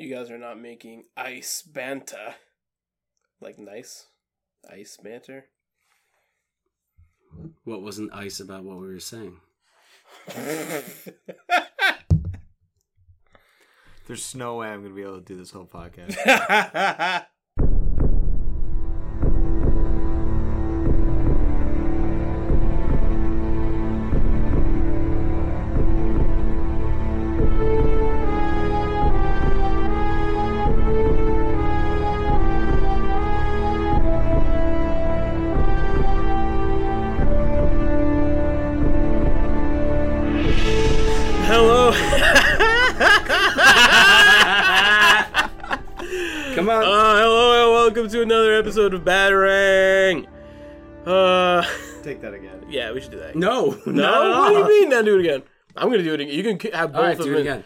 you guys are not making ice banta. Like nice? Ice banter? What wasn't ice about what we were saying? There's no way I'm gonna be able to do this whole podcast. we should do that. no, No? no. What do you mean? Now do it again. I'm gonna do it again. You can k- have both All right, of do them. it in- again.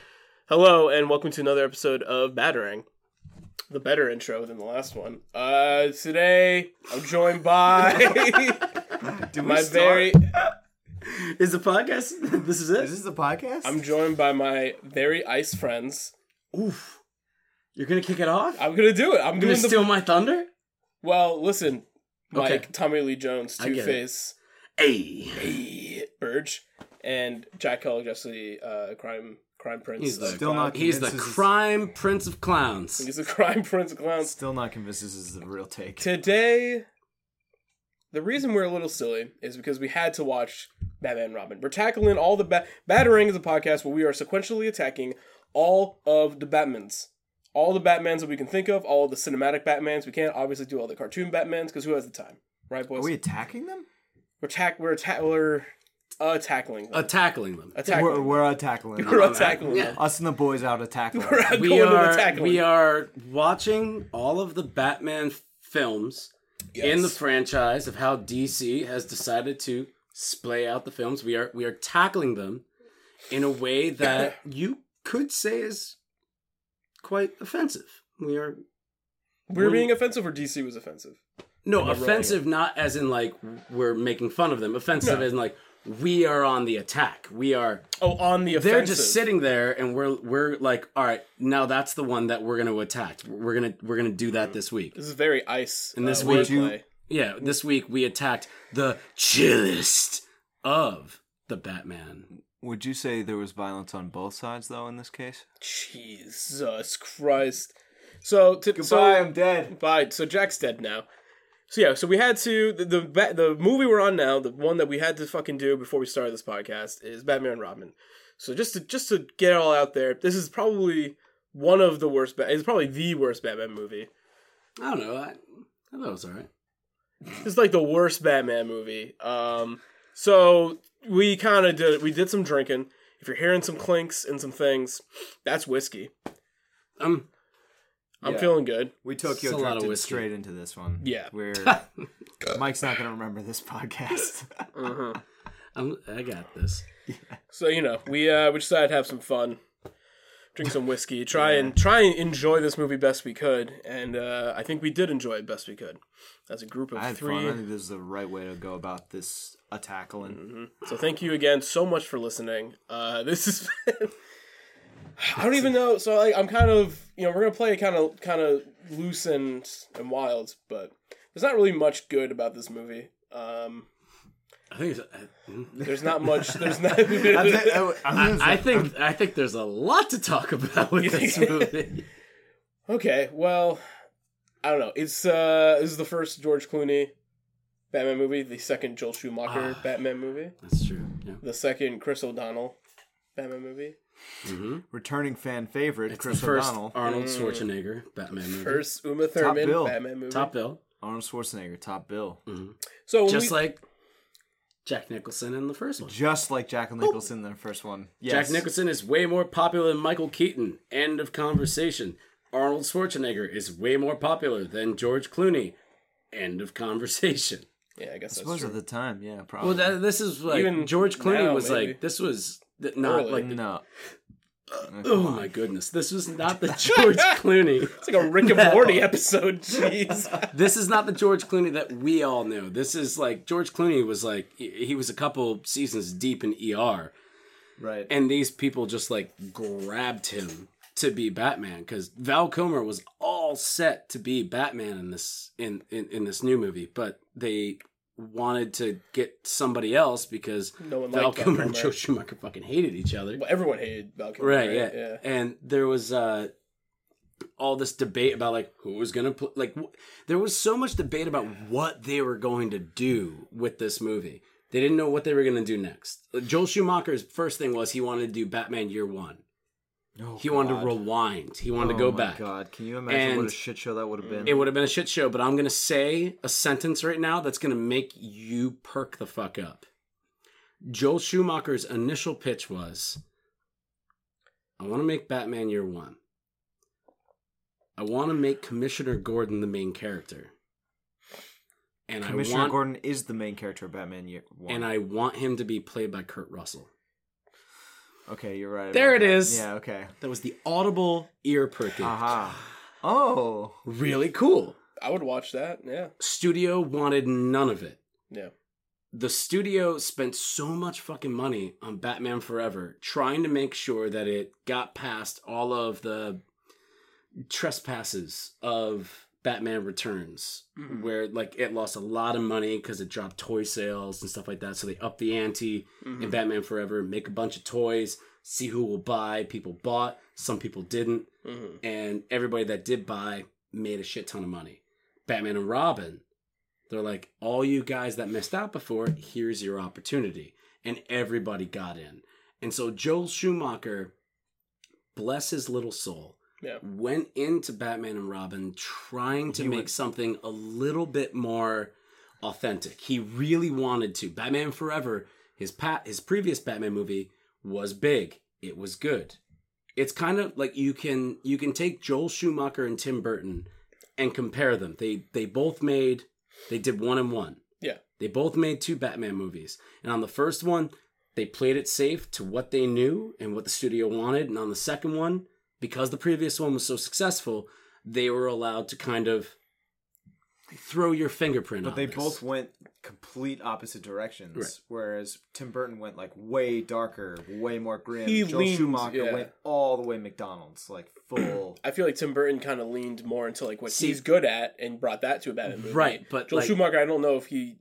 Hello and welcome to another episode of Battering. The better intro than the last one. Uh, today I'm joined by Do we my start? very. Is the podcast? this is it. Is this is the podcast? I'm joined by my very ice friends. Oof. You're gonna kick it off? I'm gonna do it. I'm You're doing gonna the. steal my thunder? well, listen, Mike, Okay. Tommy Lee Jones, I Two get it. Face, Hey. Burge, and Jack Kellogg, Jesse, uh, crime crime prince. He's the Still clown. not He's the convinced this is- crime prince of clowns. He's the crime prince of clowns. Still not convinced this is the real take. Today, the reason we're a little silly is because we had to watch Batman and Robin. We're tackling all the ba- Battering is a podcast where we are sequentially attacking all of the Batmans. All the Batmans that we can think of, all the cinematic Batmans. We can't obviously do all the cartoon Batmans because who has the time, right, boys? Are we attacking them? We're tack. We're atta- we're uh, tackling. Them. Uh, tackling them. attacking. We're, them. we're attacking them. We're them. attacking. Yeah. Us and the boys out attacking We're out We going to the are tackling. we are watching all of the Batman films in the franchise of how DC has decided to splay out the films. We are we are tackling them in a way that you could say is quite offensive. We are We're being offensive, or DC was offensive. No Am I wrong offensive, not as in like we're making fun of them. Offensive No. as in like we are on the attack. We are. Oh, on the offensive. They're just sitting there, and we're we're like, all right, now that's the one that we're going to attack. We're gonna we're gonna do that this week. This is very ice. And this uh, week- wordplay. Yeah, this week we attacked the chillest of the Batman. Would you say there was violence on both sides, though, in this case? Jesus Christ. So to, so I'm dead. bye. So Jack's dead now. So yeah, so we had to the the the movie we're on now, the one that we had to fucking do before we started this podcast is Batman and Robin. So just to just to get it all out there, this is probably one of the worst. Ba- it's probably the worst Batman movie. I don't know. I, I thought it was all right. It's like the worst Batman movie. Um, so we kind of did we did some drinking. If you're hearing some clinks and some things, that's whiskey. Um, I'm Yeah. feeling good. We Tokyo It's a lot of drifted whiskey. straight into this one. Yeah. We're Mike's not gonna remember this podcast. Uh-huh. I'm, I got this. So you know, we uh, we decided to have some fun, drink some whiskey, try and try and enjoy this movie best we could, and uh, I think we did enjoy it best we could, as a group of I had three. fun. I think this is the right way to go about this attacking. Mhm. So thank you again so much for listening. Uh, this is. I don't even know. So like, I'm kind of you know we're gonna play it kind of kind of loose and and wild, but there's not really much good about this movie. Um, I think. It's, I, mm. there's not much. There's not. I, thi- I- I'm I say- think I think there's a lot to talk about with this movie. Okay, well, I don't know. It's uh this is the first George Clooney Batman movie, the second Joel Schumacher Ah. Batman movie, That's true. Yeah. the second Chris O'Donnell Batman movie, hmm returning fan favorite It's Chris the first O'Donnell. Arnold Mm. Schwarzenegger Batman movie. first Uma Thurman bill. Batman movie. top bill, Arnold Schwarzenegger, top bill. hmm So just we, like Jack Nicholson in the first one. Just like Jack Nicholson in the first one. Yes. Jack Nicholson is way more popular than Michael Keaton. End of conversation. Arnold Schwarzenegger is way more popular than George Clooney. End of conversation. yeah, I guess I that's suppose true. at the time, yeah, probably. Well, that, this is like Even George Clooney now, was maybe. like this was th- not Early. like no. oh my goodness this is not the George Clooney. It's like a Rick and Morty episode. Jeez. This is not the George Clooney that we all knew. This is like George Clooney was like he he was a couple seasons deep in ER, Right. and these people just like grabbed him to be Batman because Val Kilmer was all set to be Batman in this in, in in this new movie, but they wanted to get somebody else because No one Val Kilmer and. Joe Schumacher fucking hated each other. Well, everyone hated Val Kilmer, right, right? yeah. yeah. and there was uh all this debate about like who was gonna pl- like wh- there was so much debate about what they were going to do with this movie they didn't know what they were gonna do next joel schumacher's first thing was he wanted to do batman year one Oh, he wanted to rewind. He wanted Oh to go my back. God, can you imagine what a shit show that would have been? it would have been a shit show but i'm gonna say a sentence right now that's gonna make you perk the fuck up. Joel schumacher's initial pitch was i want to make batman year one. I want to make commissioner gordon the main character. And Commissioner i want Gordon is the main character of Batman Year One. and i want him to be played by kurt russell okay, you're right. There about it that. is. Yeah. Okay. that was the audible ear perking Aha. Oh. really cool I would watch that. Yeah, studio wanted none of it yeah. the studio spent so much fucking money on Batman Forever trying to make sure that it got past all of the trespasses of Batman Returns, Mhm. where like it lost a lot of money because it dropped toy sales and stuff like that. So they upped the ante Mhm. in Batman Forever, make a bunch of toys, see who will buy. People bought, some people didn't Mhm. and everybody that did buy made a shit ton of money. Batman and Robin, they're like, all you guys that missed out before, here's your opportunity. And everybody got in. And so Joel Schumacher, bless his little soul, Yeah. went into Batman and Robin trying to He make went- something a little bit more authentic. He really wanted to. Batman Forever, his pat his previous Batman movie was big. It was good. It's kind of like you can you can take Joel Schumacher and Tim Burton and compare them. They they both made they did one and one. Yeah. They both made two Batman movies. And on the first one, they played it safe to what they knew and what the studio wanted. And on the second one, because the previous one was so successful, they were allowed to kind of throw your fingerprint But on they this. both went complete opposite directions. Right. Whereas Tim Burton went like way darker, way more grim. He Joel leaned- Schumacher yeah. went all the way McDonald's, like full. I feel like Tim Burton kind of leaned more into like what See- he's good at and brought that to a Batman movie. Right, but Joel like, Schumacher, I don't know if he,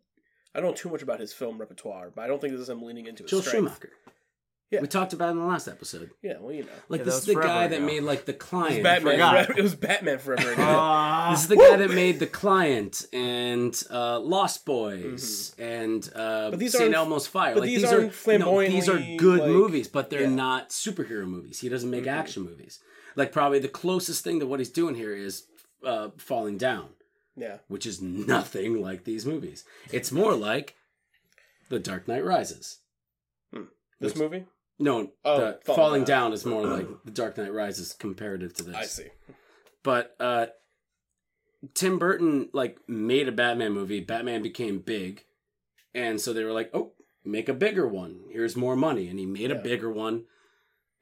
I don't know too much about his film repertoire, but I don't think this is him leaning into his Joel strength. Schumacher. Yeah. We talked about it in the last episode. Yeah, well, you know, Like Yeah, this is the forever guy that made like the it was client. Batman. forgot. Forever, it was Batman Forever. Again. Ah. This is the guy that made the client and uh, Lost Boys and uh, Mm-hmm. But these St. aren't- Elmo's Fire. but like these these are aren't no, these are good like- movies, but they're Yeah. not superhero movies. He doesn't make Mhm. action movies. Like probably the closest thing to what he's doing here is uh, Falling Down, yeah, which is nothing like these movies. It's more like The Dark Knight Rises. this Which- movie. No, Oh, the Falling Falling Down. Down is more like The Dark Knight Rises comparative to this. I see. But uh Tim Burton like made a Batman movie. Batman became big. And so they were like, "Oh, make a bigger one. Here's more money." And he made a bigger one.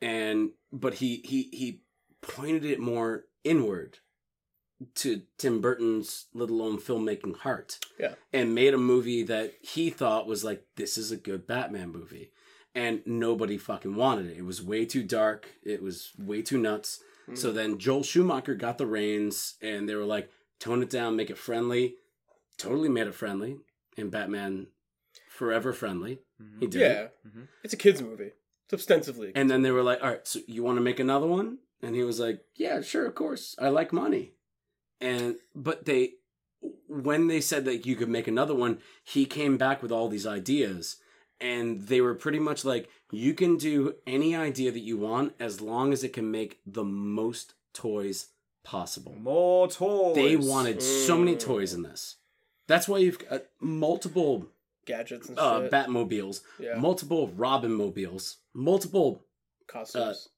And but he he he pointed it more inward to Tim Burton's little known filmmaking heart. Yeah. And made a movie that he thought was like this is a good Batman movie. And nobody fucking wanted it. It was way too dark. It was way too nuts. Mm. So then Joel Schumacher got the reins and they were like, tone it down, make it friendly. Totally made it friendly. And Batman Forever friendly. He did. yeah, it. Mhm. it's a kids movie. It's ostensibly. And then they were like, all right, so you want to make another one? And he was like, yeah, sure, of course. I like money. And, but they, when they said that you could make another one, he came back with all these ideas. And they were pretty much like, you can do any idea that you want as long as it can make the most toys possible. More toys. They wanted so many Mm. toys in this. That's why you've got multiple gadgets and uh, shit. Batmobiles, yeah, multiple Robin mobiles, multiple costumes.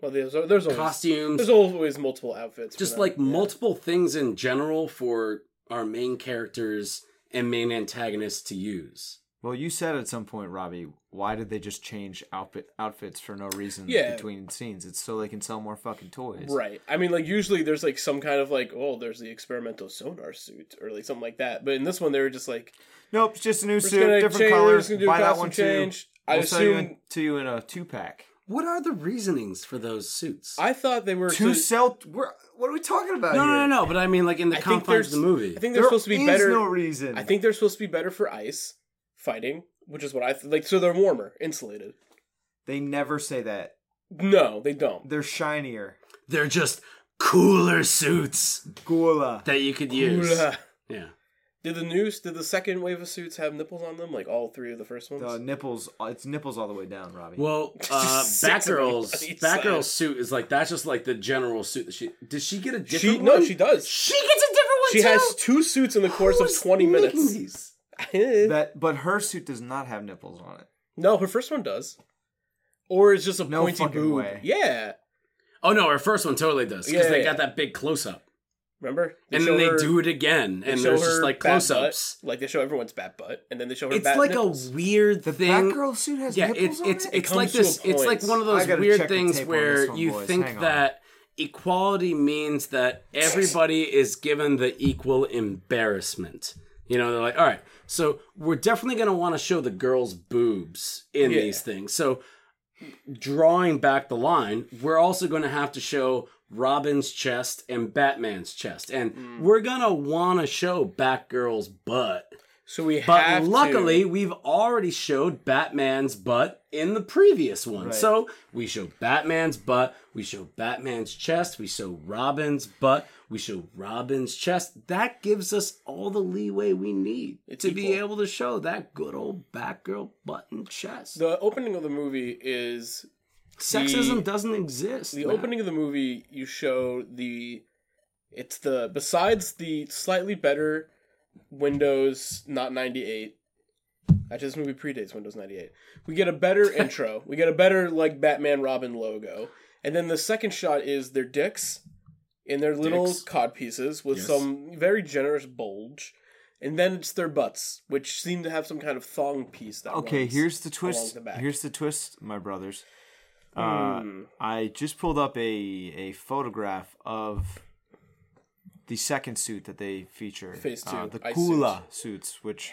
well, there's there's always costumes, there's always multiple outfits. just like yeah. multiple things in general for our main characters and main antagonists to use. Well, you said at some point, Robbie, why did they just change outfit outfits for no reason Yeah. between scenes? It's so they can sell more fucking toys. Right. I mean, like usually there's like some kind of like, oh, there's the experimental sonar suit or like something like that. But in this one, they were just like, Nope, it's just a new suit, different change, color. we're just gonna do a Buy that one change. too. I We'll sell you assume in, to you in a two pack. What are the reasonings for those suits? I thought they were Two so- cell. We're, what are we talking about no, here? no, no, no. But I mean, like in the I confines of the movie. I think they're There supposed to be is better. no reason. I think they're supposed to be better for ice fighting, which is what I th- like. So they're warmer, insulated. they never say that. No, they don't. They're shinier. they're just cooler suits Gula. that you could use. Ugh. Yeah. Did the news? Did the second wave of suits have nipples on them, like all three of the first ones? The nipples. It's nipples all the way down, Robbie. Well, uh, Six of them Batgirl's on each Batgirl's suit is like that's just like the general suit that she. Does she get a different she one? no, she does. She gets a different one She too. has two suits in the course of Who's twenty making minutes. these? that, but her suit does not have nipples on it. no, her first one does. Or it's just a No pointy boob. way. Yeah. Oh no, her first one totally does because Yeah, they yeah. got that big close up, Remember? and show then they her- do it again, and there's just like close ups. Like they show everyone's bat butt, and then they show her It's bat like nipples. a weird The thing. Batgirl suit has yeah, nipples it's on it's it. it's comes like this. It's like one of those weird things where one, you boys. think Hang on. that equality means that everybody is given the equal embarrassment. You know, they're like, all right, so we're definitely going to want to show the girls' boobs in Yeah. these things. So, drawing back the line, we're also going to have to show Robin's chest and Batman's chest, and Mm. we're going to want to show Batgirl's butt. So we But have luckily, to, we've already showed Batman's butt in the previous one. Right. So we show Batman's butt, we show Batman's chest, we show Robin's butt, we show Robin's chest. That gives us all the leeway we need It's to be able to show that good old Batgirl butt and chest. the opening of the movie is Sexism the- doesn't exist. the man. opening of the movie. You show the it's the besides the slightly better Windows not ninety eight. Actually, this movie predates Windows ninety eight. We get a better intro. We get a better like Batman Robin logo, and then the second shot is their dicks in their little Dicks. cod pieces with Yes. some very generous bulge. And then it's their butts, which seem to have some kind of thong piece that Okay, here's the twist. the. Here's the twist, my brothers. Uh, Hmm. I just pulled up a a photograph of the second suit that they feature. Phase two, uh, the ice Kula suits, which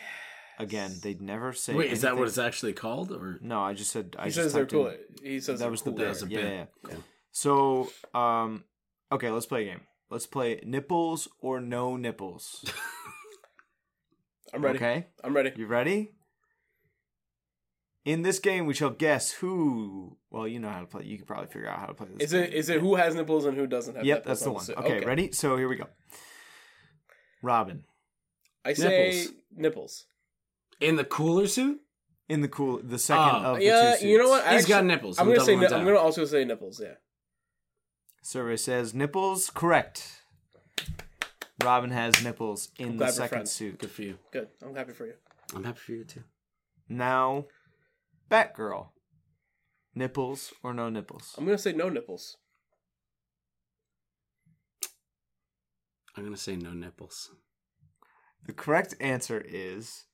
again they never say. Wait, is that what it's actually called? Or No, I just said. I He just says they're typed in- He says That they're was the cool. bit. That's a Yeah, bit. yeah. Okay. So, um, okay, let's play a game. Let's play nipples or no nipples. I'm ready. Okay, I'm ready. you ready? In this game, we shall guess who. Well, you know how to play. You can probably figure out how to play this. Is it game. is it who has nipples and who doesn't have Yep, nipples? that's the on one. suit? Okay, ready? So here we go. Robin I say Nipples. nipples. in the cooler suit? in the cool, the second Oh. of the Yeah, two you know what? I He's got nipples. I'm gonna say. doubling ni- down. I'm gonna also say nipples. Yeah. Survey says nipples. Correct. Robin has nipples in the second friends. suit. Good for you. Good. I'm happy for you. I'm happy for you too. Now, Batgirl. Nipples or no nipples? I'm gonna say no nipples. I'm gonna say no nipples. The correct answer is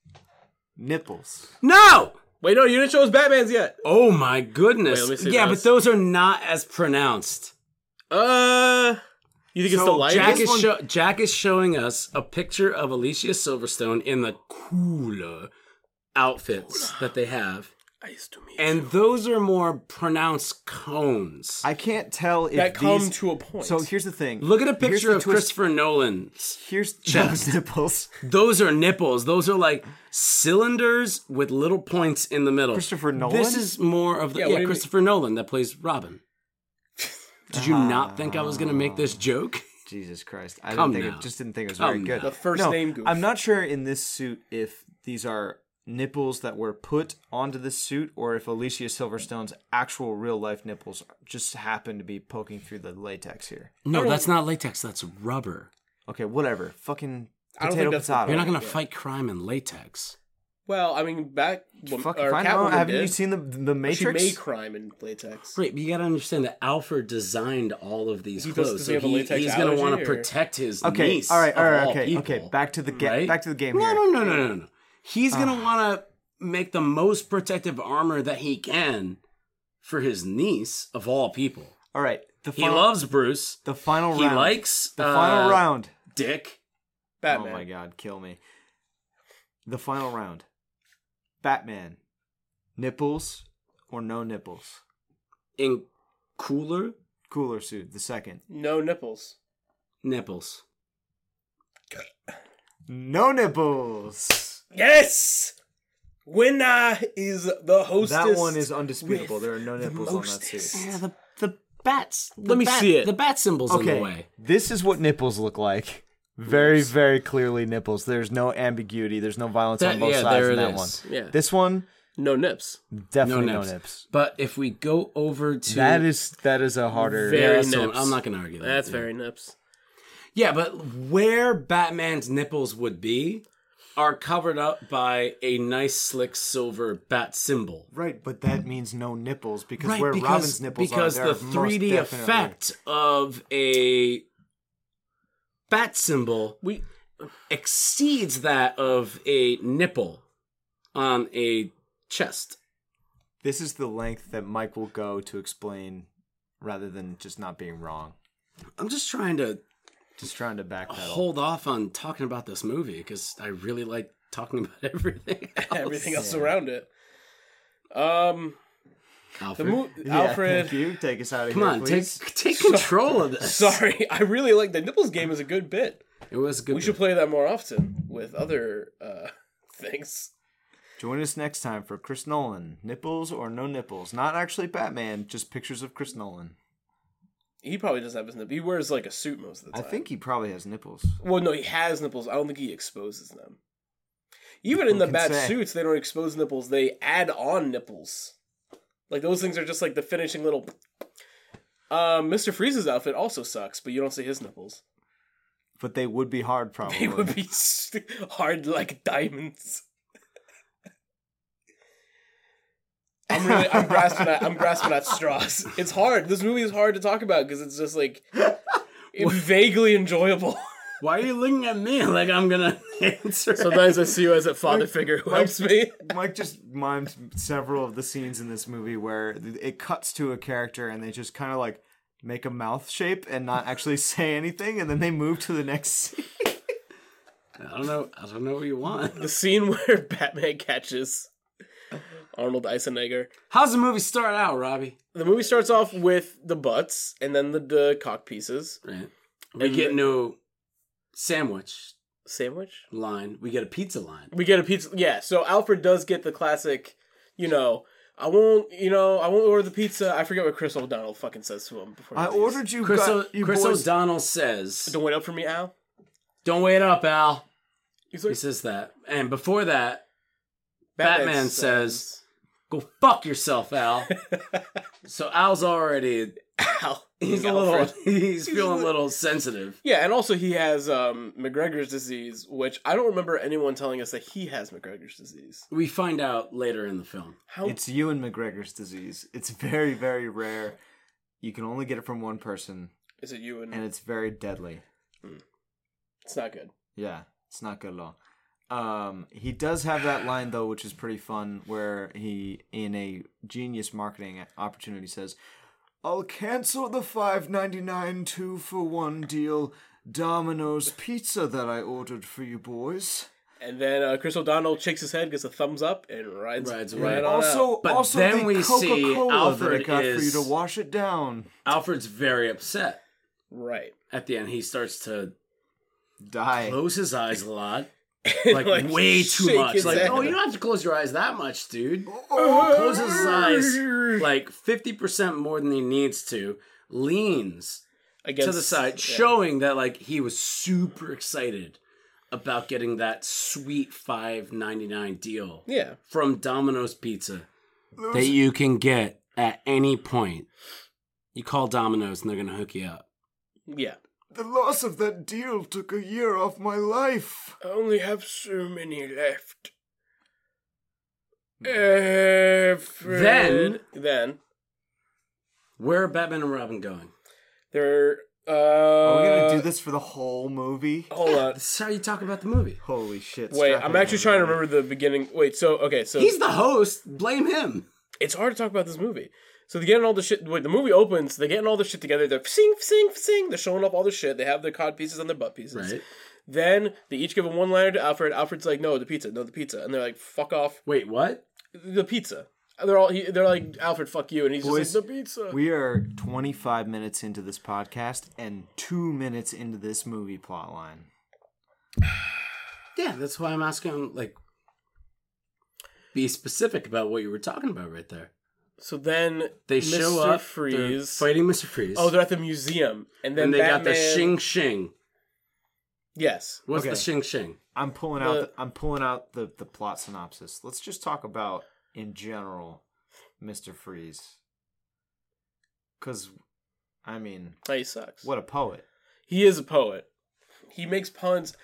nipples. No! Wait, no, you didn't show us Batman's yet. Oh my goodness. Wait, let me see yeah, those. but those are not as pronounced. Uh, you think it's the light? Jack is one- Jack is showing us a picture of Alicia Silverstone in the cooler outfits that they have. Nice to meet And you. those are more pronounced cones. I can't tell if that come these... to a point. So here's the thing. Look at a picture of twist. Christopher Nolan. Here's chest. those nipples. Those are nipples. Those are like cylinders with little points in the middle. Christopher Nolan? This is more of the Yeah, yeah, what do Christopher Nolan that plays Robin. Did you not think I was going to make this ah. joke? Jesus Christ! I Come didn't think now. it, just didn't think it was Come very good. now. The first No, name goof. I'm not sure in this suit if these are nipples that were put onto the suit or if Alicia Silverstone's actual real life nipples just happen to be poking through the latex here. No, that's not latex. That's rubber. Okay, whatever. Fucking I don't potato think that's the potato. You're not going to yeah. fight crime in latex. well, I mean, back when, Fuck, or if I know, Catwoman haven't did. you seen the the She Matrix? made crime in latex. Right, but you got to understand that Alfred designed all of these He does- clothes, does he so have a he, latex he's going to want to or- protect his okay, niece. all right, all of right, all okay, people, okay. Back to the game. right? Back to the game No, here. no, no, no, no, no. He's going to want to make the most protective armor that he can for his niece of all people. All right, the He loves Bruce. the final He round. likes the uh, final round. Dick. Batman. Oh my god, kill me. The final round. Batman. Nipples or no nipples? in cooler Cooler suit, the second. No nipples. nipples. No nipples. Yes. Winner is the hostess. That one is undisputable. There are no the nipples on that mostest. suit. Yeah, the the bats. the Let me bat- see it. The bat symbols in the Okay, way. this is what nipples look like. Very, very clearly nipples. There's no ambiguity. There's no violence That- on both yeah, sides there in it that is. one. Yeah. This one, No nips. definitely No no nips. nips. But if we go over to That is that is a harder. Very yeah, that's the one. nips. I'm not going to argue that. That's yeah. very nips. Yeah, but where Batman's nipples would be are covered up by a nice slick silver bat symbol. Right, but that means no nipples because Right, where because, Robin's nipples because are, the they're most 3D effect of a bat symbol We exceeds that of a nipple on a chest. This is the length that Mike will go to explain, rather than just not being wrong. I'm just trying to Just trying to backpedal. hold off on talking about this movie because I really like talking about everything. Else. everything else around it. Um, the Alfred, mo- Yeah, Alfred. thank you. Take us out of come here, Come on, please. take take control of this. Sorry, I really like the nipples game. is a good bit. It was a good. We should play that more often with other uh, things. Join us next time for Chris Nolan. Nipples or no nipples? Not actually Batman, just pictures of Chris Nolan. He probably doesn't have his nipples. He wears like a suit most of the time. I think he probably has nipples. Well, no, he has nipples. I don't think he exposes them. Even in the bad say? suits, they don't expose nipples. They add on nipples. Like those things are just like the finishing little. Um, Mr. Freeze's outfit also sucks, but you don't see his nipples. But they would be hard, probably. They would be hard like diamonds. I'm really, I'm grasping at, I'm grasping at straws. It's hard. This movie is hard to talk about because it's just like it's vaguely enjoyable. Why are you looking at me like I'm gonna answer? Sometimes I see you as a father figure who helps me. Mike just mimed several of the scenes in this movie where it cuts to a character and they just kind of like make a mouth shape and not actually say anything, and then they move to the next scene. I don't know. I don't know what you want. The scene where Batman catches Arnold Eisenegger. How's the movie start out, Robbie? The movie starts off with the butts and then the, the cock pieces. Right. We get no sandwich Sandwich? line. We get a pizza line. We get a pizza. Yeah, so Alfred does get the classic, you know, I won't, you know, I won't order the pizza. I forget what Chris O'Donnell fucking says to him before. I leaves. ordered you, Chris, got, you Chris boys. O'Donnell says, Don't wait up for me, Al. "Don't wait up, Al." He's He says that, and before that, Batman says- "Go fuck yourself, Al." so Al's already Al. he's a Alfred. little he's feeling a little sensitive. Yeah, and also he has um, MacGregor's disease, which I don't remember anyone telling us that he has MacGregor's disease. We find out later in the film. How? It's and MacGregor's disease. It's very, very rare. You can only get it from one person, is it you and? and it's very deadly. it's not good. Yeah, it's not good at all. Um, he does have that line though, which is pretty fun, where he, in a genius marketing opportunity, says, "I'll cancel the five ninety nine two for one deal Domino's pizza that I ordered for you boys." And then uh, Chris O'Donnell shakes his head, gets a thumbs up, and rides, Rides right away. on Also, out. But also then the we Coca-Cola that I Alfred got for you to wash it down. Alfred's very upset. Right. At the end, he starts to Die. close his eyes a lot, like, way too much. Like, head. oh, you don't have to close your eyes that much, dude. Closes his eyes like fifty percent more than he needs to. Leans Against, to the side, yeah. showing that like he was super excited about getting that sweet five ninety nine deal Yeah. from Domino's Pizza that you can get at any point. You call Domino's and they're gonna hook you up. Yeah. The loss of that deal took a year off my life. I only have so many left. Alfred. Then- then Where are Batman and Robin going? they're. Uh, Are we gonna do this for the whole movie? Hold on. This is how you talk about the movie. Holy shit! Wait, I'm actually trying to remember the beginning. Wait, so okay, so He's the host. Blame him. it's hard to talk about this movie. So they're getting all the shit. Wait, the movie opens. They're getting all the shit together. They're sing, sing, sing. They're showing up all the shit. They have their cod pieces and their butt pieces. Right. Then they each give a one liner to Alfred. Alfred's like, "No, the pizza, no, the pizza," and they're like, "Fuck off, Wait, what? the pizza." They're all he, they're like Alfred, fuck you, and he's Boys, just like the pizza. We are 25 minutes into this podcast and two minutes into this movie plot line. Yeah, that's why I'm asking. Like, be specific about what you were talking about right there. So then They Mr. show up, they're Freeze. fighting Mr. Freeze, Oh, they're at the museum, and then and they got the Shing Shing. Yes, What's Okay. the Shing Shing? I'm pulling The- out. The, I'm pulling out the the plot synopsis. Let's just talk about in general, Mister Freeze. Because, I mean, oh, he sucks. what a poet. He is a poet. He makes puns.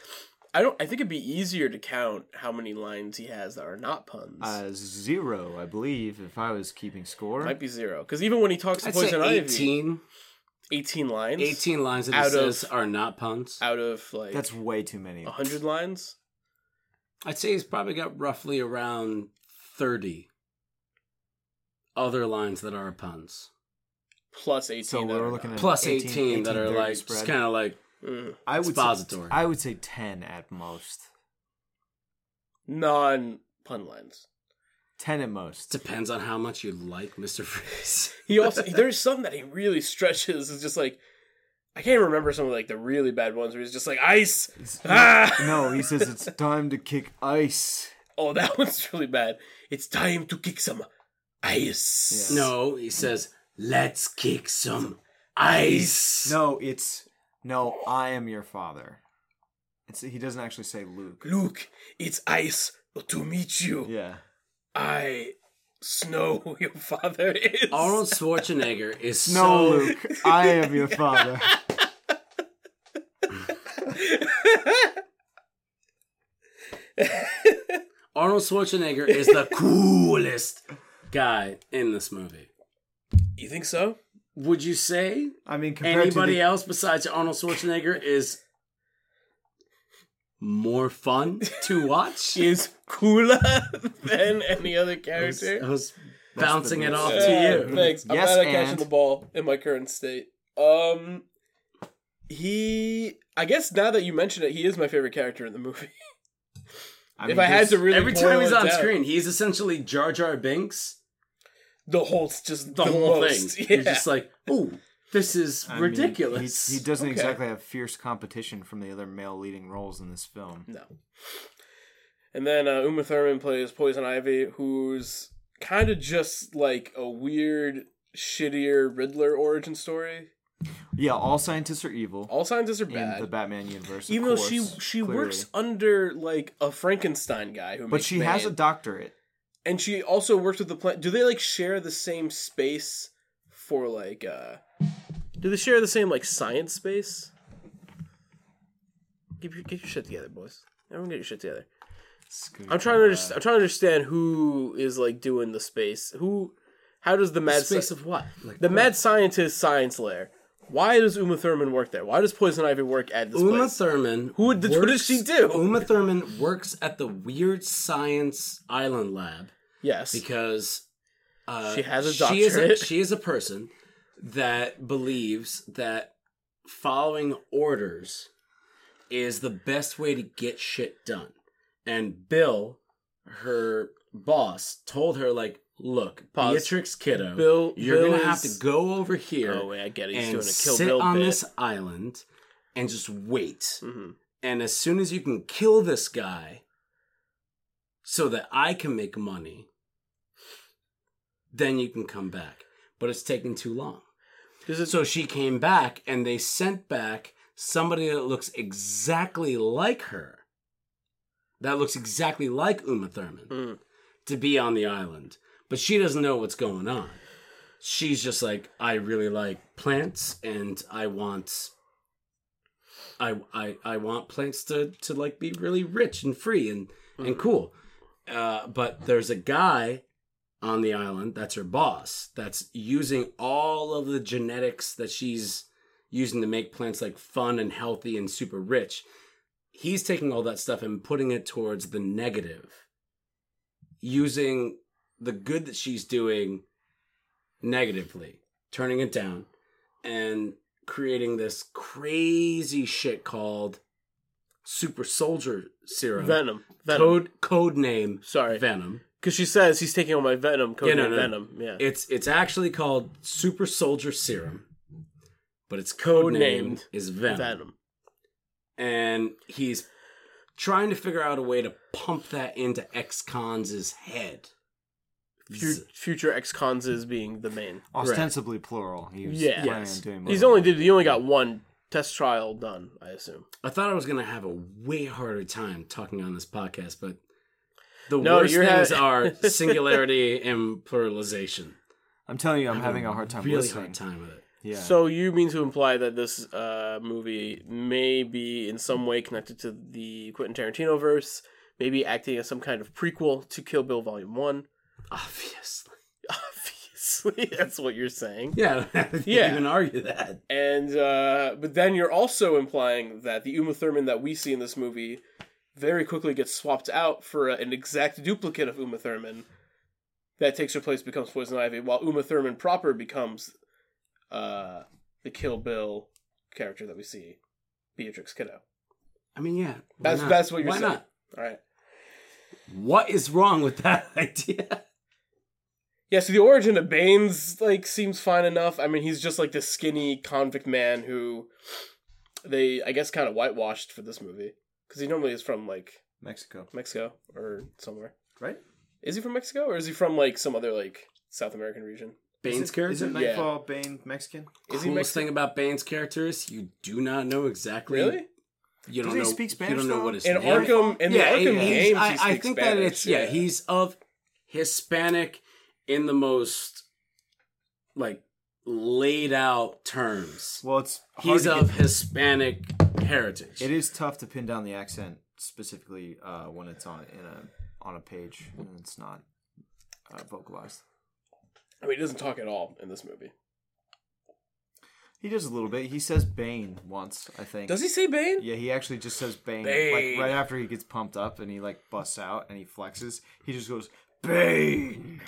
I don't. I think it'd be easier to count how many lines he has that are not puns. Uh, zero, I believe, if I was keeping score. Might be zero because even when he talks to I'd say Poison Ivy, 18, 18 lines, 18 lines that he says of- are not puns. out of like That's way too many. hundred lines. I'd say he's probably got roughly around 30 other lines that are puns. Plus 18. So that we're are looking at Plus 18 18, that are 30 like spread. just kind of like Mm. I would expository. Say, I would say ten at most. non pun lines. Ten at most. depends on how much you like Mr. Freeze. He also there's some that he really stretches. It's just like I can't remember some of like the really bad ones where he's just like ice. Ah! No, he says it's time to kick ice. Oh, that one's really bad. It's time to kick some ice. Yeah. no, he says, let's kick some ice. No, it's no. I am your father. It's he doesn't actually say Luke. Luke, it's ice to meet you. Yeah. I snow who your father is. Arnold Schwarzenegger is Snow. so Luke. I am your father. Arnold Schwarzenegger is the coolest guy in this movie. you think so? Would you say I mean, compared anybody to the, else besides Arnold Schwarzenegger is more fun to watch? Is cooler than any other I was, character. I was bouncing it off Yeah, to you. Thanks. I'm Yes, glad I catching the ball in my current state. Um, he. I guess now that you mention it, he is my favorite character in the movie. I if I had to really Every time he's on down, screen, he's essentially Jar Jar Binks. The whole just The, the, whole most. thing. Yeah. You're just like, ooh, this is I mean, ridiculous. he, he doesn't Okay. exactly have fierce competition from the other male leading roles in this film. No. And then uh, Uma Thurman plays Poison Ivy, who's kind of just like a weird, shittier Riddler origin story. Yeah, all scientists are evil All scientists are bad. in bad. the Batman universe. of even though she she clearly. works under like a Frankenstein guy who but makes she has a doctorate. And she also works with the plant. Do they like share the same space for like? uh Do they share the same like science space? Get your, get your shit together, boys. Everyone, get your shit together. I'm trying to understand. I'm trying to understand who is like doing the space. Who? How does the mad Space sci- of what? Like the mad scientist science lair? Why does Uma Thurman work there? Why does Poison Ivy work at this Uma place? Thurman. Who would- what does she do? Uma Thurman works at the Weird Science Island Lab yes, because uh, She has a She is a, doctorate. she is a person that believes that following orders is the best way to get shit done. And Bill, her boss, told her like, "Look, Pause. Beatrix Kiddo, Bill- you're Bill gonna have to go over here." Oh wait, I get it. He's and doing a Kill sit Bill on bit. this island and just wait. hmm And as soon as you can kill this guy so that I can make money, then you can come back. But it's taking too long. It, So she came back and they sent back somebody that looks exactly like her. That looks exactly like Uma Thurman Mm. to be on the island. But she doesn't know what's going on. She's just like, I really like plants and I want I I, I want plants to, to like be really rich and free and, and cool. Uh, but there's a guy on the island that's her boss that's using all of the genetics that she's using to make plants like fun and healthy and super rich. He's taking all that stuff and putting it towards the negative using the good that she's doing negatively, turning it down, and creating this crazy shit called super soldier serum. Venom. Venom. Code code name Sorry. Venom. Because she says he's taking all my venom, code Yeah, no, name no. venom. Yeah. It's it's actually called Super Soldier Serum, but its code name is Venom. venom. and he's trying to figure out a way to pump that into ex-cons' head. Fu- future ex-cons is being the main. Ostensibly plural. He was Yeah. Yes. doing He's only did he only got one test trial done, I assume. I thought I was gonna have a way harder time talking on this podcast, but the No, worst you're things ha- are singularity and pluralization. I'm telling you, I'm I have having a hard time really listening. hard time with it. Yeah. So you mean to imply that this uh, movie may be in some way connected to the Quentin Tarantino verse, maybe acting as some kind of prequel to Kill Bill Volume One? Obviously, Obviously, that's what you're saying. yeah, I don't have Yeah. even argue that. And uh, but then you're also implying that the Uma Thurman that we see in this movie very quickly gets swapped out for an exact duplicate of Uma Thurman that takes her place, becomes Poison Ivy, while Uma Thurman proper becomes uh, the Kill Bill character that we see, Beatrix Kiddo. I mean, yeah, That's not? that's what you're why saying. not? All right. What is wrong with that idea? Yeah, so the origin of Bane's like seems fine enough. I mean, he's just like this skinny convict man who they, I guess, kind of whitewashed for this movie because he normally is from like Mexico, Mexico or somewhere. right? Is he from Mexico or is he from like some other like South American region? Bane's character? Is it character. Knightfall Bane Mexican? Is he Coolest Mexican? thing about Bane's character is you do not know exactly. Really? You don't Does he know. speak You don't know though? what his In name. Arkham, in yeah, the Arkham he's- games, I, he I speaks think that Spanish, it's yeah, he's of Hispanic in the most like laid out terms. Well, it's hard He's to of get- Hispanic heritage. It is tough to pin down the accent specifically uh, when it's on in a on a page and it's not uh, vocalized. I mean, he doesn't talk at all in this movie. He does a little bit. He says Bane once, I think. Does he say Bane? Yeah, he actually just says Bane, Bane. like right after he gets pumped up and he like busts out and he flexes. He just goes Bane.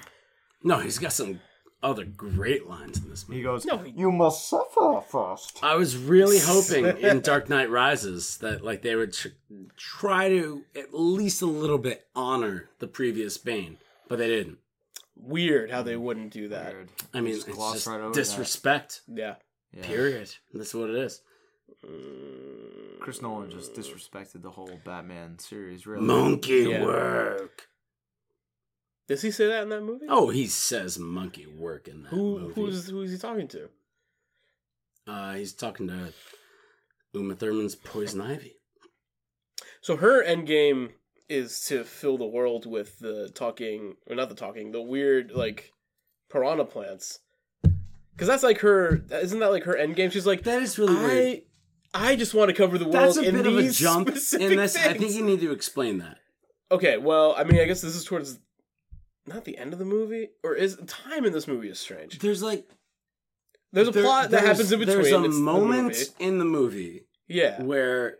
no, he's got some other great lines in this movie. He goes, No, he- "You must suffer first. I was really hoping in Dark Knight Rises that like they would tr- try to at least a little bit honor the previous Bane, but they didn't. Weird how they wouldn't do that. Weird. I mean, Just it's gloss just right over disrespect. Yeah. Yeah. Period. That's what it is. Chris Nolan just disrespected the whole Batman series. Really, Monkey Yeah. work. Does he say that in that movie? Oh, he says monkey work in that who movie. who's who is he talking to? Uh, he's talking to Uma Thurman's Poison Ivy. So her end game is to fill the world with the talking, or not the talking, the weird like piranha plants. Because that's like her. Isn't that like her end game? She's like, That is really weird. I, I just want to cover the world. That's a in bit of a jump in this. I think you need to explain that. Okay, well, I mean, I guess this is towards not the end of the movie, or is time in this movie is strange. There's like There's a there- plot that happens in between. There's a It's moment movie. in the movie yeah, where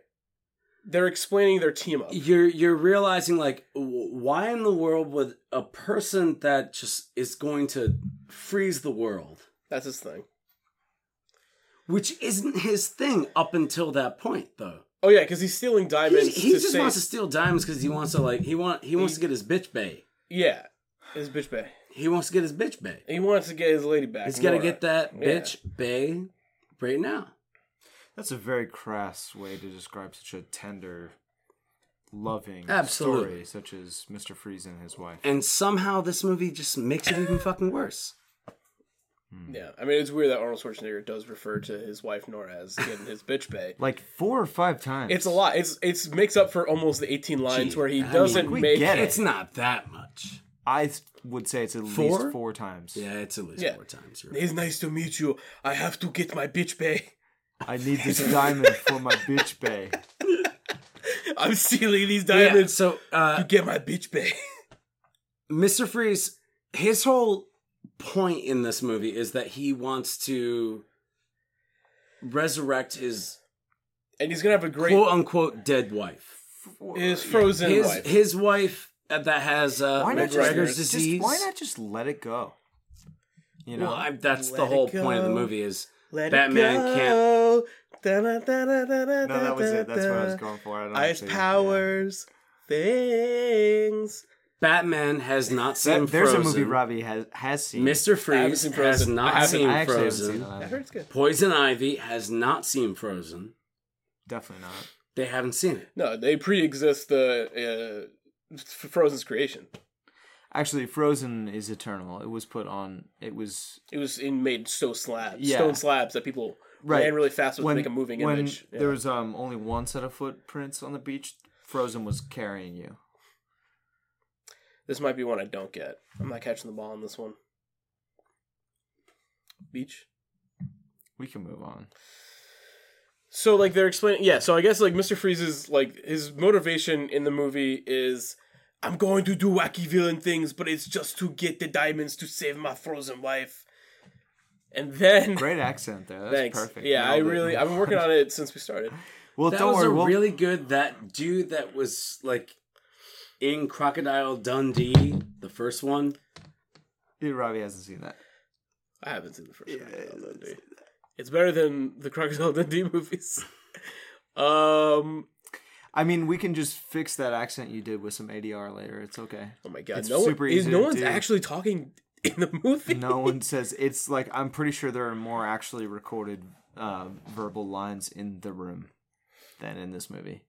they're explaining their team up. you're you're realizing like why in the world would a person that just is going to freeze the world That's his thing. which isn't his thing up until that point though Oh yeah, because he's stealing he, diamonds. he just save- wants to steal diamonds because he wants to like he want he wants to get his bitch bay Yeah, his bitch bay. he wants to get his bitch bay He wants to get his lady back. he's got to get that Yeah. bitch bay right now That's a very crass way to describe such a tender, loving Absolutely. story, such as Mister Freeze and his wife. and somehow this movie just makes it even fucking worse hmm. Yeah, I mean it's weird that Arnold Schwarzenegger does refer to his wife Nora as getting his bitch bay. Like four or five times. It's a lot. It's it's makes up for almost the eighteen lines Gee, where he I doesn't mean, we make get it. it's not that much I would say it's at Four? least four times. yeah it's at least Yeah. four times right. It's nice to meet you. I have to get my bitch bay. I need this diamond for my bitch bay. I'm stealing these Yeah, diamonds so uh to get my bitch bay. Mr. Freeze, his whole point in this movie is that he wants to resurrect his and he's gonna have a great quote unquote dead wife. his frozen His wife. his wife that has uh, Why not MacGregor's MacGregor's just, disease. just why not just let it go? You know, Well, I, that's the whole it point of the movie is Let Batman it can't- Da-da-da-da-da-da-da-da. no, that was it. That's what I was going for. I don't Ice actually- powers things. Batman has not seen That- there's Frozen. a movie Robbie has has seen. Mr. Freeze seen has Frozen. I not seen I Frozen. seen it. I heard good. Poison Ivy has not seen Frozen. Definitely not. They haven't seen it. No, they pre-exist the uh, F- Frozen's creation. Actually, Frozen is eternal. It was put on. It was It was in made stone slabs, Yeah. stone slabs that people Right. ran really fast with to make a moving when image. Yeah. there was um only one set of footprints on the beach. Frozen was carrying you. This might be one I don't get. I'm not catching the ball on this one. Beach. We can move on. So like they're explaining, yeah. So I guess like Mr. Freeze's like his motivation in the movie is, I'm going to do wacky villain things, but it's just to get the diamonds to save my frozen wife. And then Great accent there. That's thanks, perfect. yeah. I Nailed it. really I've been working on it since we started. Well, That don't was worry. a we'll- really good. That dude that was like in Crocodile Dundee, the first one. Yeah, Robbie hasn't seen that. I haven't seen the first Crocodile Dundee. It's better than the Crocodile Dundee movies. um. I mean, we can just fix that accent you did with some ADR later. It's okay. Oh my god! It's no super one, easy no one's do. actually talking in the movie. No one says it's like I'm pretty sure there are more actually recorded uh, verbal lines in the room than in this movie.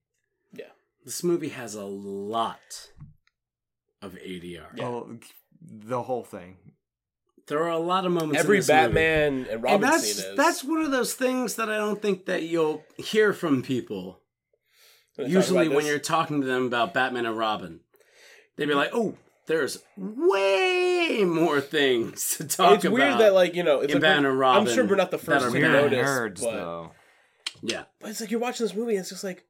Yeah. This movie has a lot of ADR. Yeah. Oh, the whole thing. There are a lot of moments. Every in this movie. Batman and Robin and that's scene is. that's one of those things that I don't think that you'll hear from people. When they talk Usually, when you're talking to them about Batman and Robin, they'd be mm-hmm. like, "Oh, there's way more things to talk it's about." It's weird that like you know it's in like Batman and Robin I'm sure we're not the first are to weird notice, nerds, but, though. yeah, but it's like you're watching this movie and it's just like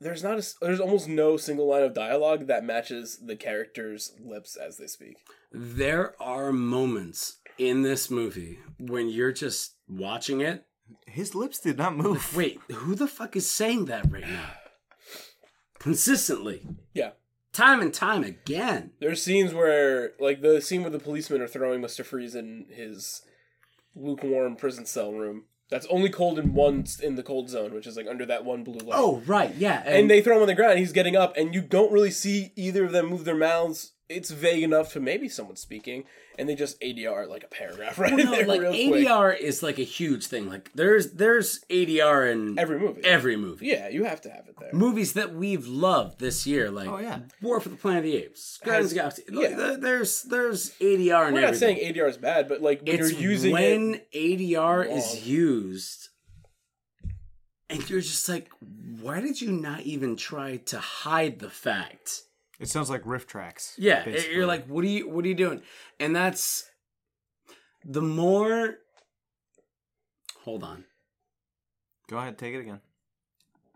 there's not a s there's almost no single line of dialogue that matches the characters' lips as they speak. there are moments in this movie when you're just watching it. His lips did not move. Wait, who the fuck is saying that right now? Consistently, Yeah. time and time again. There's scenes where, like the scene where the policemen are throwing Mister Freeze in his lukewarm prison cell room. That's only cold in one in the cold zone, which is like under that one blue light. Oh, right, yeah, and they throw him on the ground. He's getting up, and you don't really see either of them move their mouths. It's vague enough to maybe someone speaking, and they just ADR like a paragraph right Well, no, there, like real quick. ADR is like a huge thing. Like there's there's ADR in Every movie. every movie. Yeah, you have to have it there. Movies that we've loved this year, like Oh, yeah. War for the Planet of the Apes, Guardians of the Galaxy. Yeah. there- there's there's ADR in We're not everything. saying ADR is bad, but like when it's you're using when it, ADR wrong. is used, and you're just like, why did you not even try to hide the fact? It sounds like RiffTrax. Yeah, basically. you're like, what are you, what are you doing? And that's the more. Hold on, Go ahead, take it again.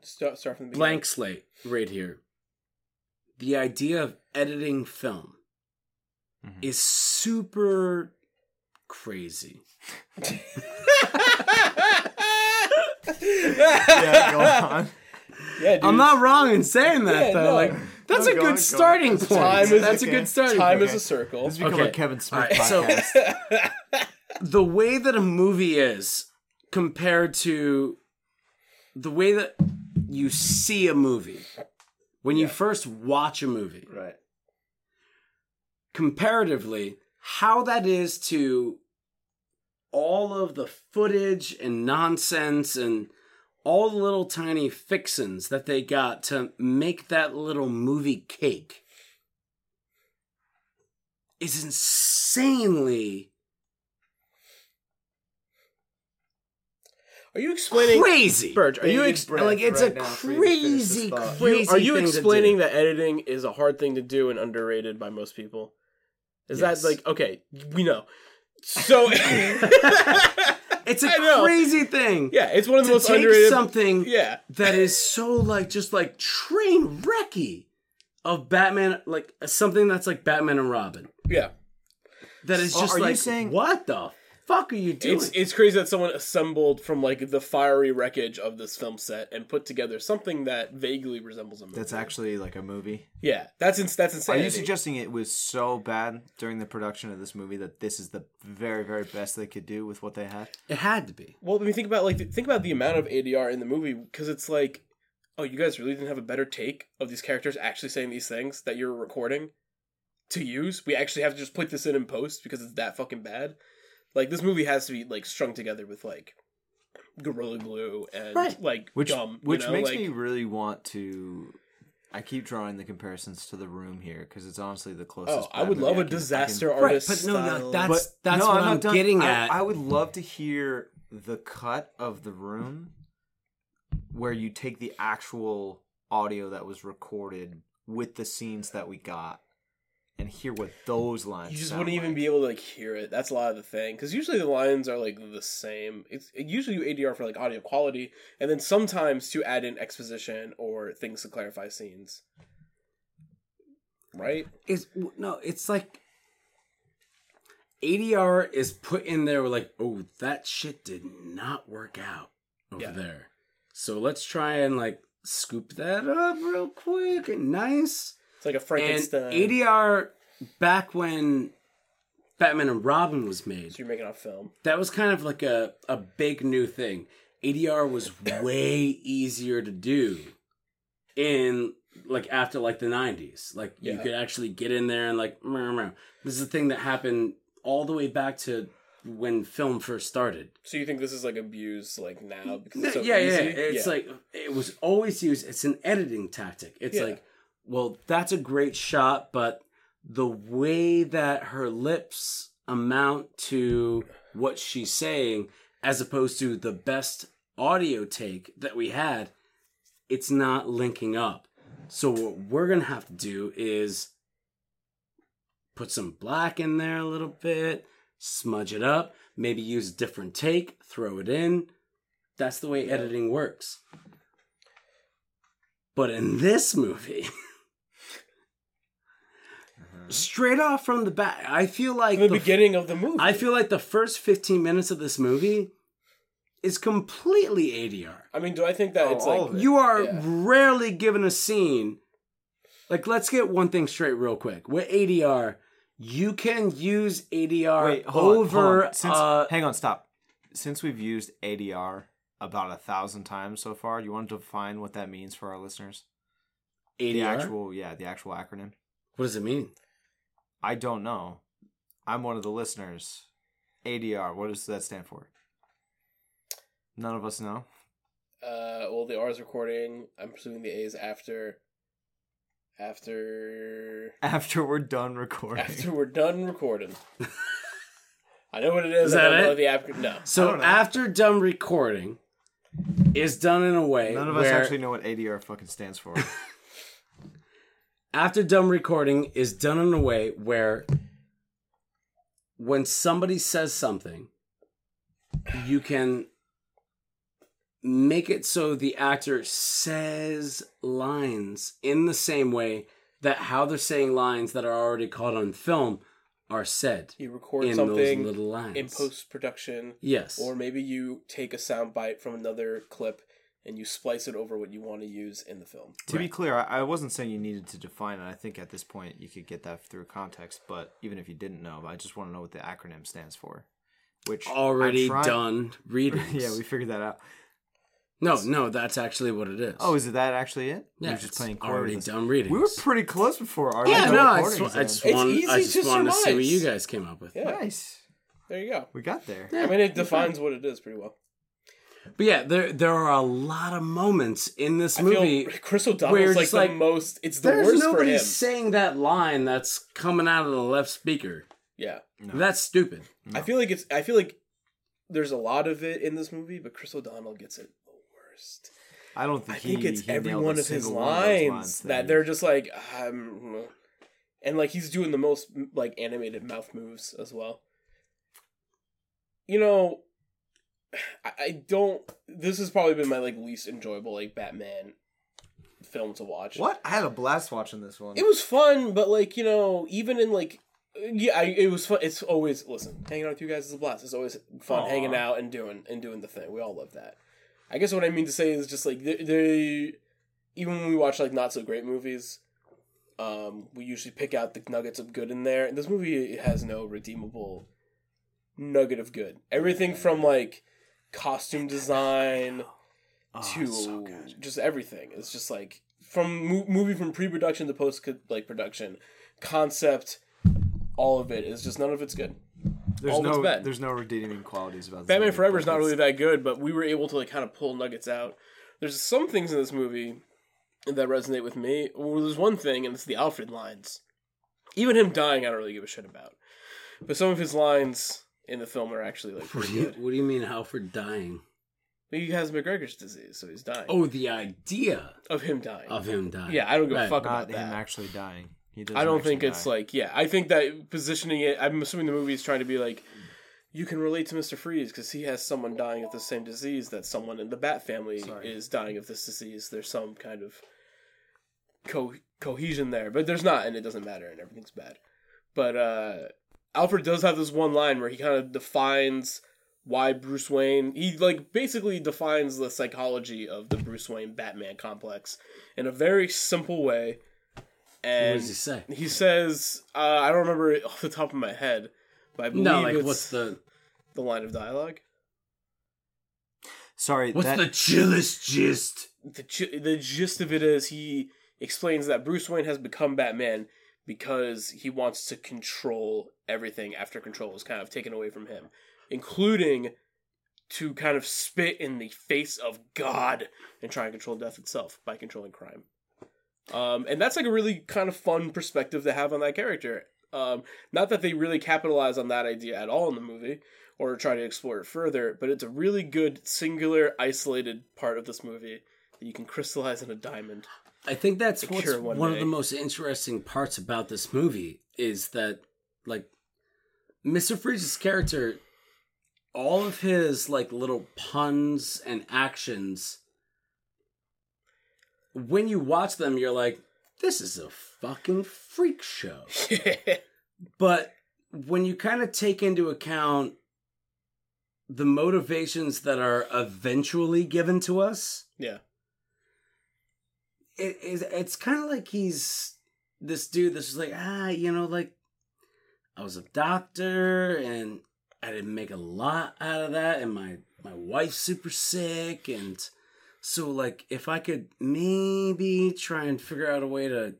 start, start from the beginning. blank slate right here. The idea of editing film Mhm. is super crazy. Yeah, go on. Yeah, dude. I'm not wrong in saying that Yeah, though. no. Like that's a good on, go on. starting point. Time is that's a good starting Time point. is a circle. This has become Okay. a Kevin Smith All right, so- podcast. the way that a movie is compared to the way that you see a movie when you first watch a movie right. comparatively how that is to all of the footage and nonsense and all the little tiny fixins that they got to make that little movie cake is insanely Are you explaining? crazy. Burge, are you Bated ex- like it's right a now for you to finish this crazy, crazy. are you thing to do. explaining that editing is a hard thing to do and underrated by most people? Is Yes. that like okay? We know. So It's a crazy thing. yeah, it's one of the to most take underrated. something yeah, that is so like just like train wrecky of Batman, like something that's like Batman and Robin. yeah. That is Oh, just are you like, saying- what the fuck are you doing? It's it's crazy that someone assembled from like the fiery wreckage of this film set and put together something that vaguely resembles a movie. That's actually like a movie. yeah. That's ins- that's insane. Are you suggesting it was so bad during the production of this movie that this is the very, very best they could do with what they had? it had to be. Well, I mean, think about like think about the amount of ADR in the movie because it's like, oh, you guys really didn't have a better take of these characters actually saying these things that you're recording. to use. We actually have to just put this in in post because it's that fucking bad. Like this movie has to be like strung together with like gorilla glue and Right. like which gum, you which know, makes like- me really want to. I keep drawing the comparisons to the room here because it's honestly the closest. Oh, I would love I a can- I disaster can- artist. but no, no, that's- But that's no, what not I'm done. getting I- at. I would love to hear the cut of the room where you take the actual audio that was recorded with the scenes that we got and hear what those lines. you just sound wouldn't even be able to like hear it. That's a lot of the thing because usually the lines are like the same. It's it usually you ADR for like audio quality, and then sometimes to add in exposition or things to clarify scenes. Right? Is no, it's like ADR is put in there with like, oh, that shit did not work out over Yeah. there. So let's try and like scoop that up real quick and nice. It's like a And Frankenstein. ADR back when Batman and Robin was made, So you're making a film. that was kind of like a, a big new thing. ADR was way easier to do in like after like the 90s. Like you could actually get in there and like meow, meow. this is a thing that happened all the way back to when film first started. So you think this is like abused like now because it's so yeah, easy? yeah. It's Yeah. like it was always used. It's an editing tactic. It's Yeah. like, well, that's a great shot, but the way that her lips amount to what she's saying, as opposed to the best audio take that we had, it's not linking up. So what we're gonna have to do is put some black in there a little bit, smudge it up, maybe use a different take, throw it in. That's the way editing works. But in this movie, straight off from the bat, I feel like the the beginning of the movie. I feel like the first 15 minutes of this movie is completely ADR. I mean, do I think that Oh, it's like it. You are Yeah. rarely given a scene. Like, let's get one thing straight real quick. With ADR, you can use ADR Wait, hold on, over. hold on. Since, uh, hang on, stop. Since we've used ADR about a thousand times so far, you want to define what that means for our listeners? ADR. The actual, yeah, the actual acronym. what does it mean? I don't know. I'm one of the listeners. ADR. What does that stand for? None of us know. uh, well, the R is recording. I'm presuming the A is after. After After we're done recording. after we're done recording. I know what it is. Is I that don't know it? the after. No. So after done recording is done in a way None of us where actually know what ADR fucking stands for. after dumb recording is done in a way where when somebody says something, you can make it so the actor says lines in the same way that how they're saying lines that are already caught on film are said You record in those something little lines. in post production, Yes. or maybe you take a sound bite from another clip and you splice it over what you want to use in the film. to be clear, I, I wasn't saying you needed to define it. I think at this point you could get that through context. But even if you didn't know, I just want to know what the acronym stands for. Which already trying- done readings. yeah, we figured that out. No, no, that's actually what it is. Oh, is it that actually it? yeah, we were just playing already done readings. We were pretty close before. Our Yeah, no, I recordings just, I just, want, I just to wanted to see what you guys came up with. Yeah, nice. there you go. We got there. Yeah, I mean, it you're defines what it is pretty well. But yeah, there there are a lot of moments in this I movie. feel Chris where O'Donnell's it's like the most. It's the There's worst for nobody him. saying that line that's coming out of the left speaker. yeah, No. That's stupid. I feel like it's. I feel like there's a lot of it in this movie, but Chris O'Donnell gets it the worst. I don't think I think he, it's he every one of his single one of lines, that they're just like, um, and like he's doing the most like animated mouth moves as well. You know, I, I don't. This has probably been my like least enjoyable like Batman film to watch. What? I had a blast watching this one. It was fun, but like you know, even in like. Yeah, I, it was fun. It's always listen. Hanging out with you guys is a blast. It's always fun Aw. hanging out and doing and doing the thing. We all love that. I guess what I mean to say is just like they, they even when we watch like not so great movies, um, we usually pick out the nuggets of good in there. And this movie has no redeemable nugget of good. Everything from like costume design Oh, to so just everything. It's just like from mo- movie from pre-production to post like production, concept, all of it is just none of it's good. There's all of it's no bad. there's no redeeming qualities about Batman Forever is not really that good, but we were able to like kind of pull nuggets out. There's some things in this movie that resonate with me. Well, there's one thing, and it's the Alfred lines. Even him dying, I don't really give a shit about. But some of his lines in the film are actually like What pretty do you, good. what do you mean Alfred dying? He has MacGregor's disease, so he's dying. Oh, the idea Of him dying. of him dying. yeah, I don't give Right. a fuck not about him that. actually dying. He I don't think it's die. like yeah. I think that positioning it. I'm assuming the movie is trying to be like, you can relate to Mister Freeze because he has someone dying of the same disease that someone in the Bat family Sorry. is dying of this disease. There's some kind of co- cohesion there, but there's not, and it doesn't matter, and everything's bad. But uh Alfred does have this one line where he kind of defines why Bruce Wayne. He like basically defines the psychology of the Bruce Wayne Batman complex in a very simple way. What And does he say? he says, uh, I don't remember it off the top of my head, but I believe No, like it's what's the the line of dialogue. Sorry, what's that, the chillest gist? The gi- the gist of it is he explains that Bruce Wayne has become Batman because he wants to control everything after control is kind of taken away from him, including to kind of spit in the face of God and try and control death itself by controlling crime. Um, and that's like a really kind of fun perspective to have on that character. Um, not that they really capitalize on that idea at all in the movie or try to explore it further, but it's a really good, singular, isolated part of this movie that you can crystallize in a diamond. I think that's what's one one of the most interesting parts about this movie is that like Mr. Freeze's character all of his like little puns and actions when you watch them you're like this is a fucking freak show. But when you kind of take into account the motivations that are eventually given to us, yeah. It is it's kind of like he's this dude that's just like ah you know like i was a doctor and i didn't make a lot out of that and my my wife's super sick and so like if i could maybe try and figure out a way to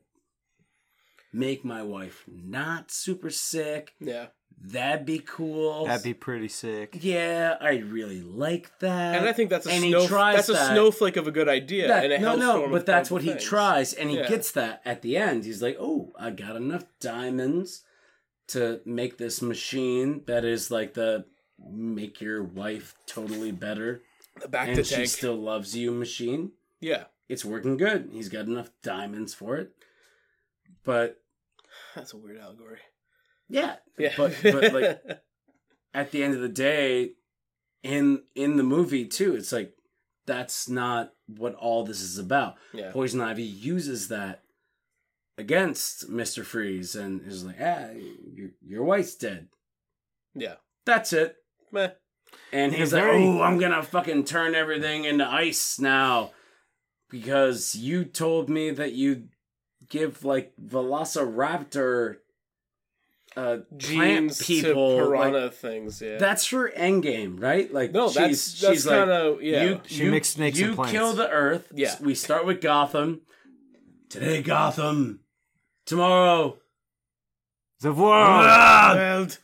make my wife not super sick Yeah. that'd be cool that'd be pretty sick. yeah i really like that And I think that's a And snow, tries that's a that. snowflake of a good idea. That- and it no, helps no, but that's powerful what he tries, and he Yeah. gets that at the end. He's like, "Oh, I got enough diamonds to make this machine that is like the make your wife totally better, back and to she tank. still loves you machine. yeah. It's working good. He's got enough diamonds for it, but That's a weird allegory. yeah, Yeah. but but like at the end of the day, in in the movie too, it's like that's not what all this is about. yeah. Poison Ivy uses that against Mister Freeze and is like, ah, your your wife's dead. Yeah. That's it. Meh. And he's like, oh, I'm gonna fucking turn everything into ice now because you told me that you give like Velociraptor uh plant people to like, things, yeah. that's her end game, right? Like no, she's, that's that's she's kind of yeah. you, She you, mixed snakes you and plants. kill the Earth. Yeah. We start with Gotham. Today, Gotham. Tomorrow, The world. Ah! World.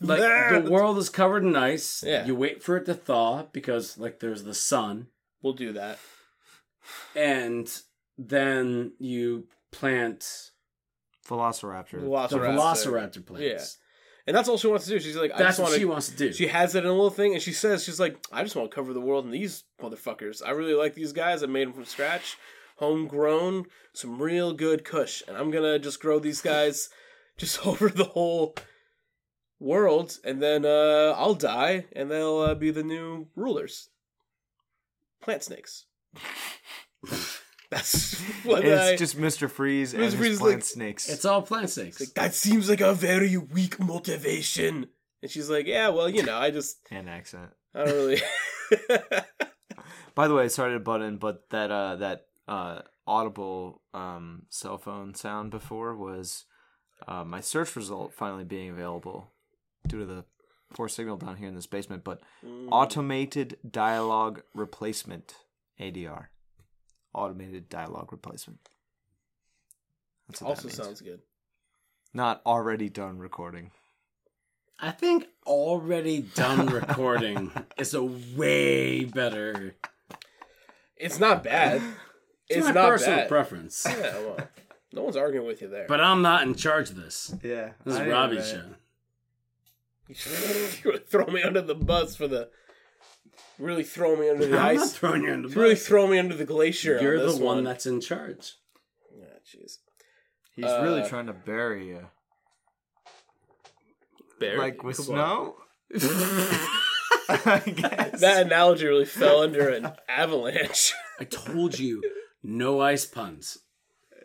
like the world is covered in ice. Yeah. You wait for it to thaw because like there's the sun, We'll do that. and then you plant Velociraptor. the Velociraptor. Velociraptor plants. Yeah. And that's all she wants to do. She's like, I That's just what want she wants to do. She has it in a little thing, and she says, she's like, I just want to cover the world in these motherfuckers. I really like these guys. I made them from scratch, homegrown, some real good kush, and I'm gonna just grow these guys just over the whole world, and then uh, I'll die, and they'll uh, be the new rulers. Plant snakes. That's what it's I. just Mr. Freeze and Mr. his Freeze, plant like- snakes. it's all plant snakes. like, that seems like a very weak motivation. And she's like, yeah, well, you know, I just, and accent. I don't really. By the way, sorry to butt in, but that uh that uh audible um cell phone sound before was uh, my search result finally being available due to the poor signal down here in this basement. But Mm. automated dialogue replacement ADR, automated dialogue replacement. That's what Also that means. sounds good. Not already done recording. I think already done recording is a way better. It's not bad. It's, It's my not personal bad. preference. Yeah, well, no one's arguing with you there. But I'm not in charge of this. Yeah. This is Robbie's show. you would throw me under the bus for the really throw me under the I'm not ice. throwing you in the really throw me under the glacier. You're on the this one that's in charge. Yeah, jeez. He's Uh, really trying to bury you. Barry, Like with come snow? I guess. That analogy really fell under an avalanche. I told you, no ice puns.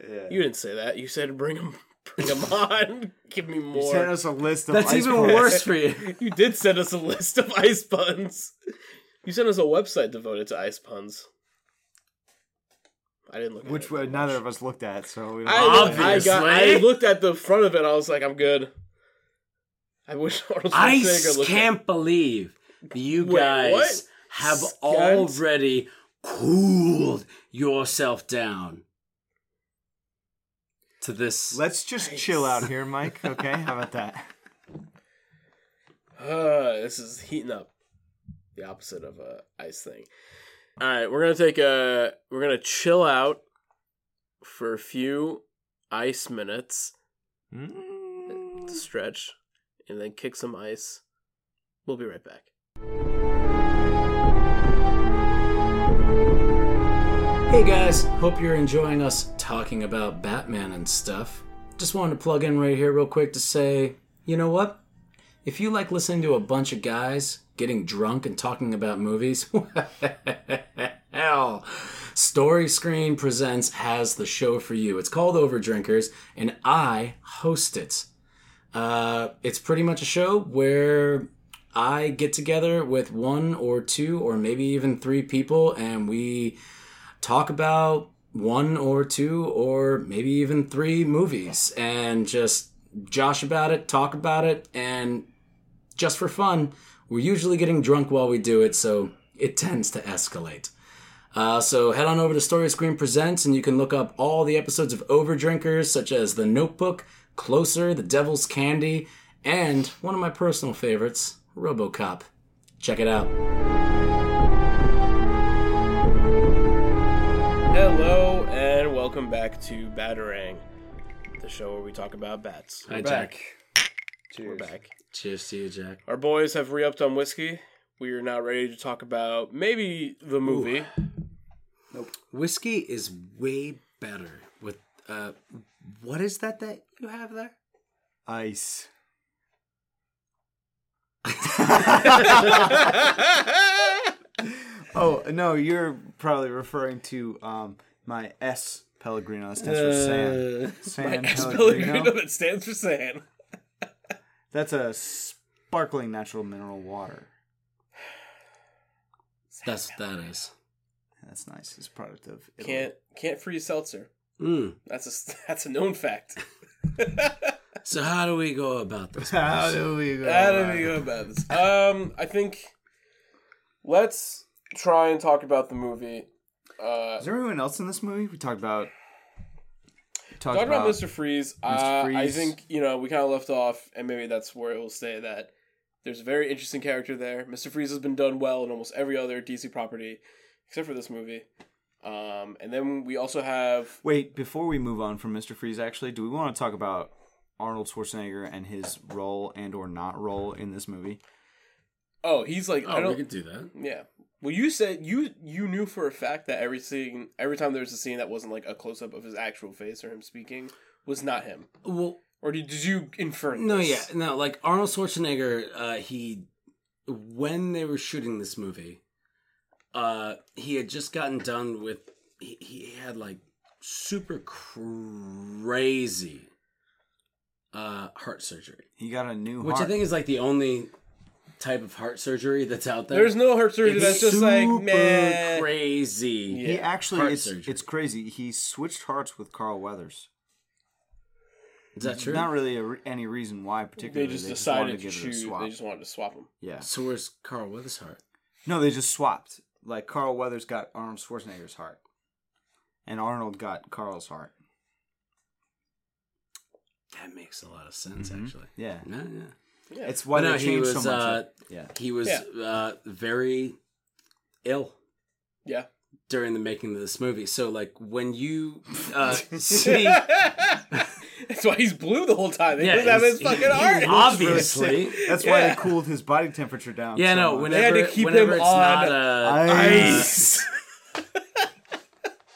yeah. You didn't say that. You said bring them, Bring them on. Give me You more. sent us a list of That's ice even puns. worse for you. You did send us a list of ice puns. You sent us a website devoted to ice puns. I didn't look. At Which it we, very neither much. of us looked at, so we don't I, look- I got. I looked at the front of it. I was like, I'm good. I wish Arnold I Schwarzenegger looked can't believe you Wait, guys what? have Scunt? already cooled yourself down to this. Let's just Nice. chill out here, Mike. Okay, how about that? Uh, this is heating up. The opposite of a ice thing. All right, we're gonna take a. We're gonna chill out for a few ice minutes. Mm. stretch and then kick some ice. We'll be right back. Hey guys, hope you're enjoying us talking about Batman and stuff. Just wanted to plug in right here, real quick, to say, you know what? If you like listening to a bunch of guys getting drunk and talking about movies, hell, Story Screen Presents has the show for you. It's called Overdrinkers, and I host it. Uh, it's pretty much a show where I get together with one or two or maybe even three people, and we talk about one or two or maybe even three movies and just josh about it, talk about it, and just for fun, we're usually getting drunk while we do it, so it tends to escalate. Uh, so head on over to Story Screen Presents and you can look up all the episodes of Overdrinkers, such as The Notebook, Closer, The Devil's Candy, and one of my personal favorites, Robocop. Check it out. Hello and welcome back to Batarang, the show where we talk about bats. Hi, We're Jack. back. Cheers. We're back. Cheers to you, Jack. Our boys have re-upped on whiskey. We are now ready to talk about maybe the movie. Whiskey is way better with uh what is that that you have there? Ice. Oh no, you're probably referring to um my S Pellegrino. That stands for sand. Sand S. Pellegrino. Pellegrino that stands for sand. That's a sparkling natural mineral water. That's what that is. That's nice. It's a product of Italy. Can't can't freeze seltzer. Mm. That's a that's a known fact. So how do we go about this? How do we go? How do we go about this? Um, I think let's try and talk about the movie. Uh, Is there anyone else in this movie? We talked about. We talked talk about Mr. Freeze. Uh, I think you know we kind of left off, and maybe that's where it will say That there's a very interesting character there. Mr. Freeze has been done well in almost every other DC property, except for this movie. Um, and then we also have Wait, before we move on from Mr. Freeze, actually, do we want to talk about Arnold Schwarzenegger and his role and or not role in this movie? oh he's like I Oh, we don't could do that. yeah. Well, you said you you knew for a fact that every scene, every time there was a scene that wasn't like a close up of his actual face or him speaking, was not him. Well, Or did, did you infer? no, this? yeah, no. Like Arnold Schwarzenegger, uh, he when they were shooting this movie, uh, he had just gotten done with. He, he had like super crazy uh, heart surgery, He got a new which heart. I think is like the only type of heart surgery that's out there. There's no heart surgery. It's that's just like man. crazy. he actually heart it's, surgery. it's crazy. He switched hearts with Carl Weathers. Is that true? Not really a, re- any reason why particularly. They just wanted decided to give it a choose. swap. They just wanted to swap him. Yeah. So where's Carl Weathers' heart? No, they just swapped. Like Carl Weathers got Arnold Schwarzenegger's heart. and Arnold got Carl's heart. That makes a lot of sense, Mm-hmm. actually. Yeah, Yeah, yeah. Yeah. it's why no, they he changed was. so much. uh, yeah, He was Yeah. uh, very ill yeah. during the making of this movie. So, like, when you uh, see, That's why he's blue the whole time. They yeah, doesn't have his fucking he- art. obviously, that's why Yeah. they cooled his body temperature down. yeah, so no. much. Whenever, They had to keep whenever him it's on not uh, Ice.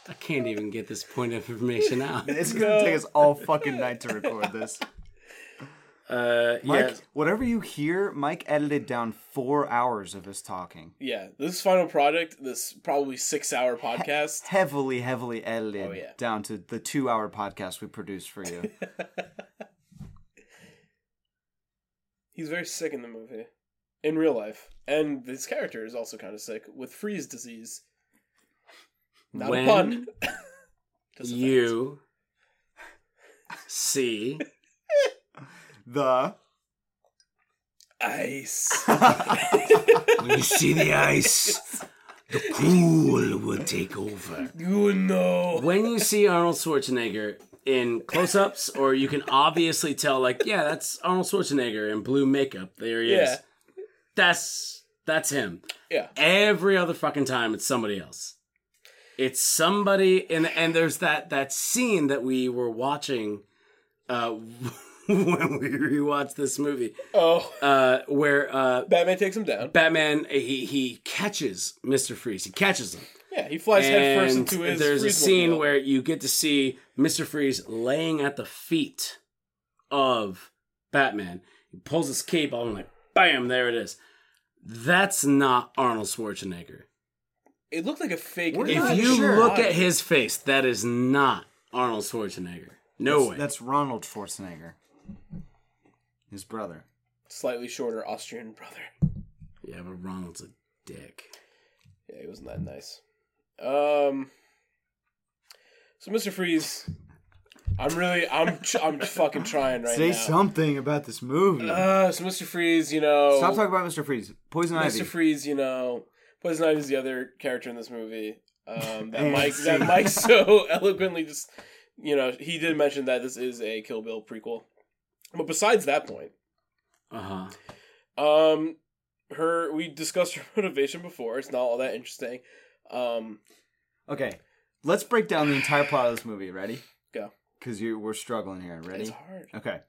I can't even get this point of information out. It's gonna No. take us all fucking night to record this. Uh, Mike, yeah, whatever you hear, Mike edited down four hours of us talking. Yeah, this final product, this probably six hour podcast. Heavily, heavily edited Oh, yeah. down to the two hour podcast we produced for you. He's very sick in the movie, in real life, and this character is also kind of sick with freeze disease. Not When a pun. Just a fact. you see the ice. when you see the ice, the cool will take over. you know. when you see Arnold Schwarzenegger in close-ups, or you can obviously tell, like, yeah, that's Arnold Schwarzenegger in blue makeup. There he is. Yeah. That's that's him. Yeah. Every other fucking time, it's somebody else. It's somebody, and and there's that that scene that we were watching uh, when we rewatched this movie, Oh, uh, where uh, Batman takes him down. Batman he he catches Mister Freeze. He catches him. Yeah, he flies headfirst into his. there's a scene mobile. where you get to see Mr. Freeze laying at the feet of Batman. He pulls his cape off and like, bam, there it is. That's not Arnold Schwarzenegger. it looked like a fake. We're If you sure. look at his face, that is not Arnold Schwarzenegger. No that's, way. that's Ronald Schwarzenegger, his brother. slightly shorter Austrian brother. yeah, but Ronald's a dick. Yeah, he wasn't that nice. Um. So, Mr. Freeze, I'm really, I'm, I'm fucking trying right Say now. something about this movie. Uh, so Mr. Freeze, you know, Stop talking about Mr. Freeze. Poison Ivy. Mr. Freeze, you know, Poison Ivy is the other character in this movie. Um, that Mike, that. Mike so eloquently just, you know, he did mention that this is a Kill Bill prequel. But besides that point, Uh huh. um, her we discussed her motivation before. It's not all that interesting. Um, Okay, let's break down the entire plot of this movie. Ready? Go. Because you we're struggling here. Ready? it's hard. Okay.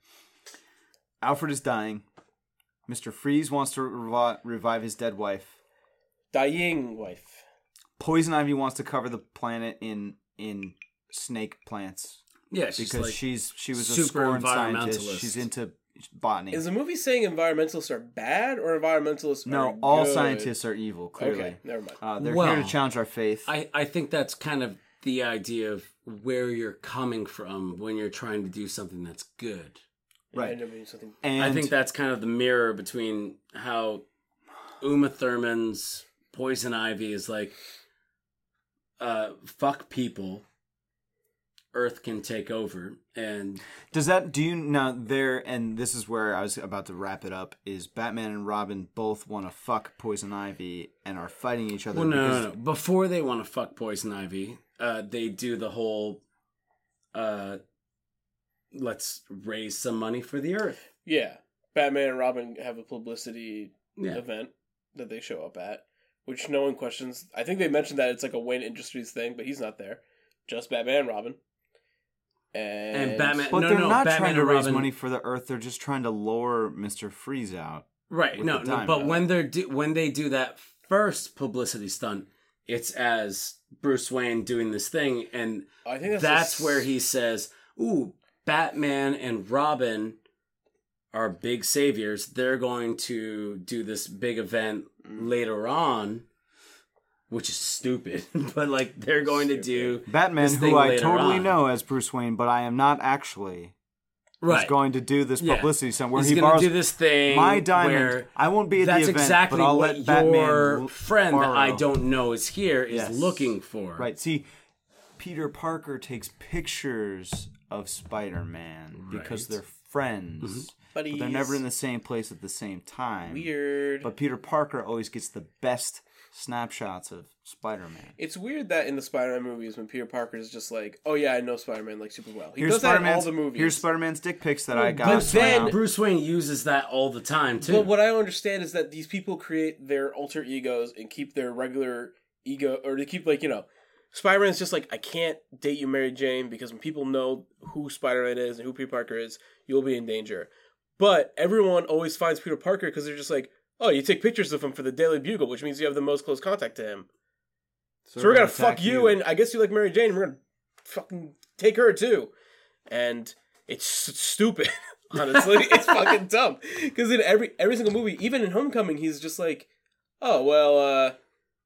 Alfred is dying. Mr. Freeze wants to revi- revive his dead wife. Dying wife. Poison Ivy wants to cover the planet in in snake plants Yeah, she's because like, she's she was a super scorned scientist. She's into botany. Is the movie saying environmentalists are bad or environmentalists no, are all good? scientists are evil. Clearly, Okay, never mind. uh, they're Well, here to challenge our faith. I, I think that's kind of the idea of where you're coming from when you're trying to do something that's good. right. I never knew something. and I think that's kind of the mirror between how Uma Thurman's Poison Ivy is like, uh, fuck people, Earth can take over, and Does that do you now there and this is where I was about to wrap it up is Batman and Robin both want to fuck Poison Ivy and are fighting each other well, no, because no, no. Before they want to fuck Poison Ivy, uh, they do the whole, uh, let's raise some money for the Earth. Yeah, Batman and Robin have a publicity Yeah. event that they show up at, which no one questions. I think they mentioned that it's like a Wayne Industries thing, but he's not there. Just Batman and Robin. And, And Batman- But No, they're no, not Batman trying to raise Robin- money for the Earth. They're just trying to lure Mister Freeze out. Right. No, no. But when they're do, when they do that first publicity stunt, it's as Bruce Wayne doing this thing, and I think that's, that's, just- where he says, "Ooh, Batman and Robin are big saviors. They're going to do this big event Mm. later on." Which is stupid, but like they're going to do Batman, this thing who I later totally on. know as Bruce Wayne, but I am not actually, right. is going to do this Yeah. publicity stunt where He's he gonna borrows do this thing. my diamond. I won't be at That's the event, exactly but I'll what let Batman your l- friend that I don't know is here is Yes. looking for. Right. See, Peter Parker takes pictures of Spider-Man because they're friends, mm-hmm. But but they're never in the same place at the same time. weird. But Peter Parker always gets the best snapshots of Spider-Man. It's weird that in the Spider-Man movies, when Peter Parker is just like, "Oh yeah, I know Spider-Man like super well." He Here's does that in all Spider-Man's, the movies. here's Spider-Man's dick pics that I got. but then- somehow. Bruce Wayne uses that all the time too. But what I don't understand is that these people create their alter egos and keep their regular ego, or they keep like you know, Spider Man's just like I can't date you, Mary Jane, because when people know who Spider Man is and who Peter Parker is, you'll be in danger. But everyone always finds Peter Parker because they're just like, oh, you take pictures of him for the Daily Bugle, which means you have the most close contact to him. So, we're gonna fuck attack you, and I guess you like Mary Jane. And we're gonna fucking take her too, and it's stupid. Honestly, it's fucking dumb. Because in every every single movie, even in Homecoming, he's just like, "Oh well, uh,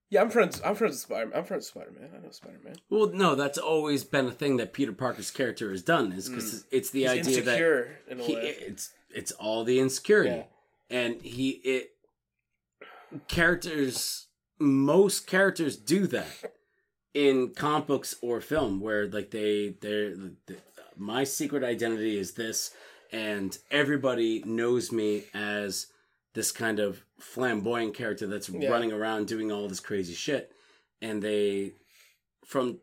yeah, I'm friends. I'm friends with Spider. I'm friends with Spider Man. I know Spider Man. well, no, that's always been a thing that Peter Parker's character has done is because it's the He's idea that in a he, way. it's it's all the insecurity Yeah. and he it characters most characters do that in comic books or film where like they they're the, my secret identity is this and everybody knows me as this kind of flamboyant character that's Yeah. running around doing all this crazy shit and they from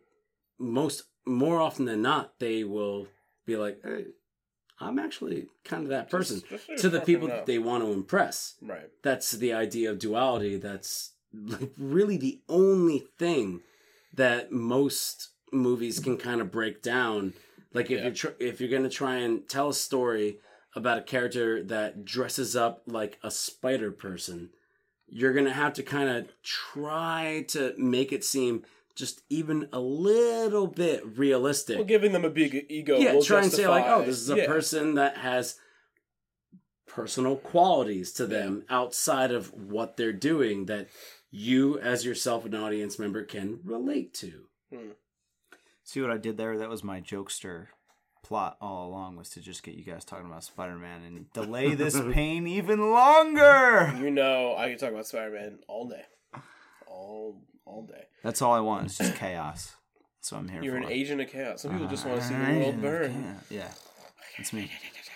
most more often than not they will be like hey, i'm actually kind of that person. Just- just to the people that they want to impress. Right. that's the idea of duality. That's like really the only thing that most movies can kind of break down. Like if Yeah. you're tr- if you're going to try and tell a story about a character that dresses up like a spider person you're going to have to kind of try to make it seem just even a little bit realistic Well, giving them a big ego. yeah, will try and say like, oh, this is a yeah. person that has personal qualities to them outside of what they're doing that you, as yourself, an audience member, can relate to. Hmm. See what I did there? That was my jokester plot all along was to just get you guys talking about Spider-Man and delay this pain even longer. You know, I can talk about Spider Man all day, all all day. That's all I want. It's just chaos. That's what I'm here for. You're for. an agent of chaos. Some people just want to see the an world agent of burn. chaos. Yeah, that's me.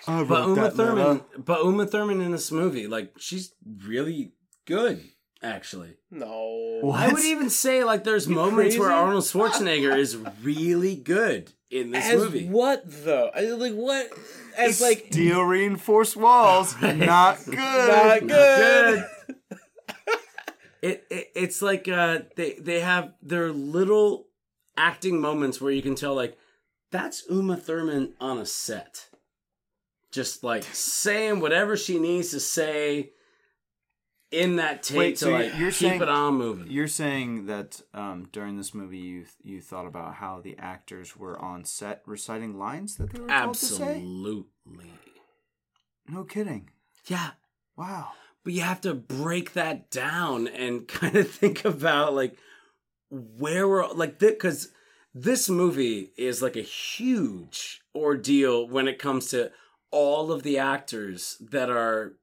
But Uma Thurman, but Uma Thurman in this movie, like she's really good, actually. No. What? I would even say like there's moments where crazy? Arnold Schwarzenegger is really good in this As movie. what though? I, like what? As like steel reinforced walls, not good. not good. It, it it's like uh they they have their little acting moments where you can tell like that's Uma Thurman on a set. Just like saying whatever she needs to say in that take Wait, to so like keep saying- it on moving. You're saying that um, during this movie, you you thought about how the actors were on set reciting lines that they were told to say. Absolutely. No kidding. Yeah. Wow. But you have to break that down and kind of think about like where we're like because this movie is like a huge ordeal when it comes to all of the actors that are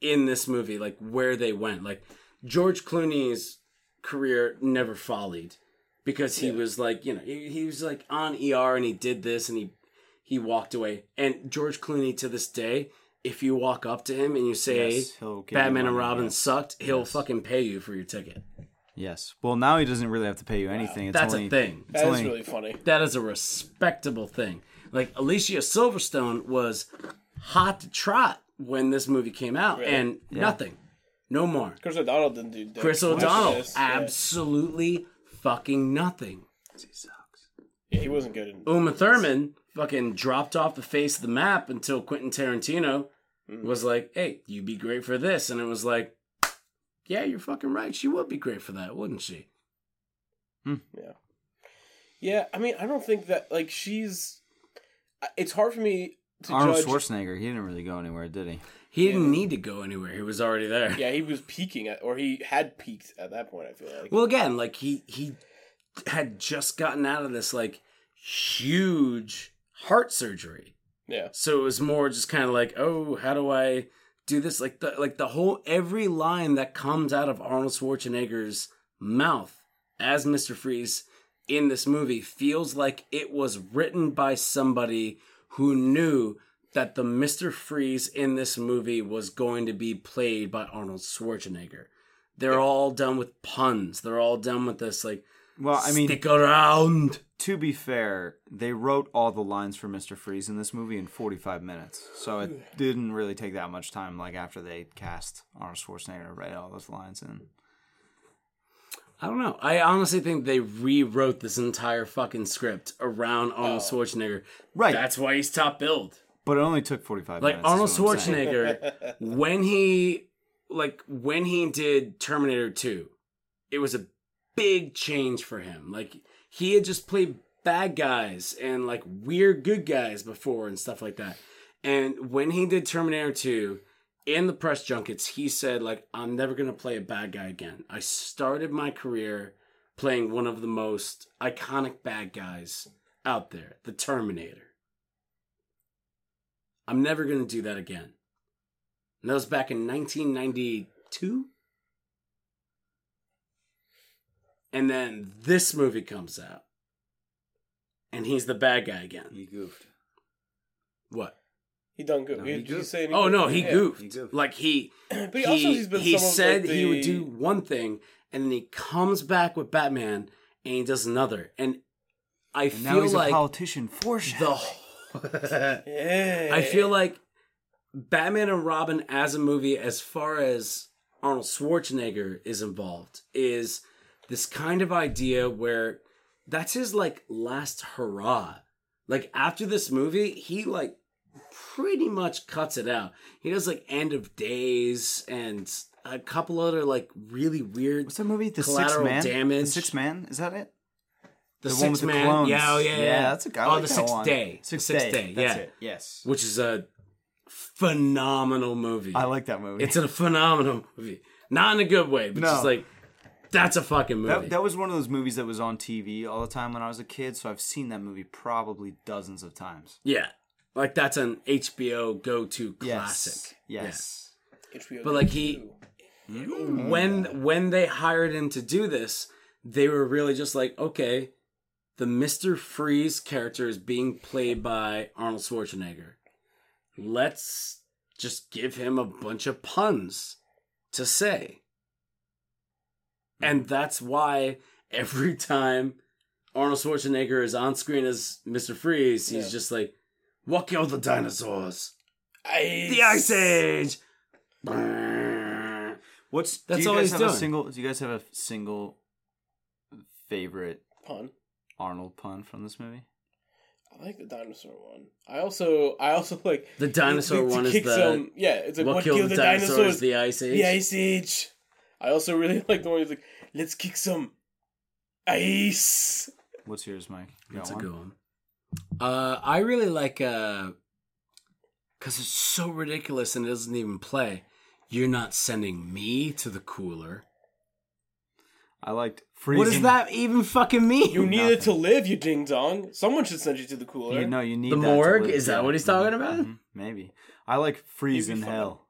in this movie, like where they went. Like George Clooney's career never follied because he Yeah. was like, you know, he, he was like on ER and he did this and he he walked away. And George Clooney to this day, if you walk up to him and you say Yes, he'll give you Batman and money, Robin yes. sucked, he'll Yes. fucking pay you for your ticket. Yes. Well, now he doesn't really have to pay you anything. It's That's only, a thing. It's That is only, really funny. That is a respectable thing. Like Alicia Silverstone was hot to trot when this movie came out, Really? and nothing, no more. Chris O'Donnell didn't do. dick Chris O'Donnell, this. Yeah. absolutely fucking nothing. Yeah, he wasn't good. In, Uma Thurman fucking dropped off the face of the map until Quentin Tarantino Mm. was like, "Hey, you'd be great for this," and it was like, "Yeah, you're fucking right. She would be great for that, wouldn't she?" Hmm. Yeah. Yeah, I mean, I don't think that like she's. It's hard for me to Arnold judge. Schwarzenegger. He didn't really go anywhere, did he? He didn't need to go anywhere. He was already there. Yeah, he was peaking at, or he had peaked at that point. I feel like. Well, again, like he he had just gotten out of this like huge heart surgery, yeah, so it was more just kind of like, oh, how do I do this? Like the like the whole every line that comes out of Arnold Schwarzenegger's mouth as Mister Freeze in this movie feels like it was written by somebody who knew that the Mister Freeze in this movie was going to be played by Arnold Schwarzenegger. They're all done with puns. They're all done with this like Well, I mean, stick around. to be fair, they wrote all the lines for Mr. Freeze in this movie in 45 minutes. So it didn't really take that much time, like after they cast Arnold Schwarzenegger to write all those lines in. I don't know. I honestly think they rewrote this entire fucking script around Arnold oh. Schwarzenegger. Right. That's why he's top billed. But it only took 45 Like minutes. is Arnold what I'm saying. Schwarzenegger, when he like when he did Terminator 2, it was a big change for him. Like he had just played bad guys and like weird good guys before and stuff like that. And when he did Terminator 2, in the press junkets, he said like I'm never going to play a bad guy again. I started my career playing one of the most iconic bad guys out there, the Terminator. I'm never going to do that again. And that was back in 1992. And then this movie comes out. And he's the bad guy again. He goofed. What? He done good. No, he, he did you goofed. say any Oh good? no, he Yeah. goofed. he goofed. Like he But he, he, also he's been he some of, said like, he would do one thing and then he comes back with Batman and he does another. And I And now feel he's like a politician for the Yeah. I feel like Batman and Robin as a movie, as far as Arnold Schwarzenegger is involved, is this kind of idea where that's his like last hurrah. Like after this movie, he like pretty much cuts it out. He does like End of Days and a couple other like really weird. What's that movie? The Collateral Man? The Damage. Sixth Man? Is that it? The, the one with the Man, yeah, oh, yeah, yeah, that's a guy. Oh, the Sixth Day, Sixth, Sixth Day. Day, That's yeah. it. Yes. which is a phenomenal movie. I like that movie. It's a phenomenal movie. Not in a good way, but No. just like that's a fucking movie. That, that was one of those movies that was on TV all the time when I was a kid, so I've seen that movie probably dozens of times. yeah. Like that's an HBO go to classic. Yes. HBO But like he Mm. when when they hired him to do this, they were really just like, okay, the Mr. Freeze character is being played by Arnold Schwarzenegger. Let's just give him a bunch of puns to say. And that's why every time Arnold Schwarzenegger is on screen as Mr. Freeze, he's Yeah. just like, What killed the dinosaurs? Ice. The Ice Age! What's That's do you all guys he's have a doing. single do you guys have a single favorite Pun. Arnold pun from this movie? I like the dinosaur one. I also, I also like The dinosaur to one is the some- yeah. It's like what, killed, the dinosaurs? The Ice Age. The Ice Age. I also really like the one he's like, let's kick some ice. What's yours, Mike? You That's a got good one. Uh, I really like uh, because it's so ridiculous and it doesn't even play. You're not sending me to the cooler. I liked freezing. What does that even fucking mean? You needed to live, you ding dong. Someone should send you to the cooler. You, no, you need The that to morgue? live, Is that what he's talking about? Mhm, Maybe. I like freeze in fine. hell.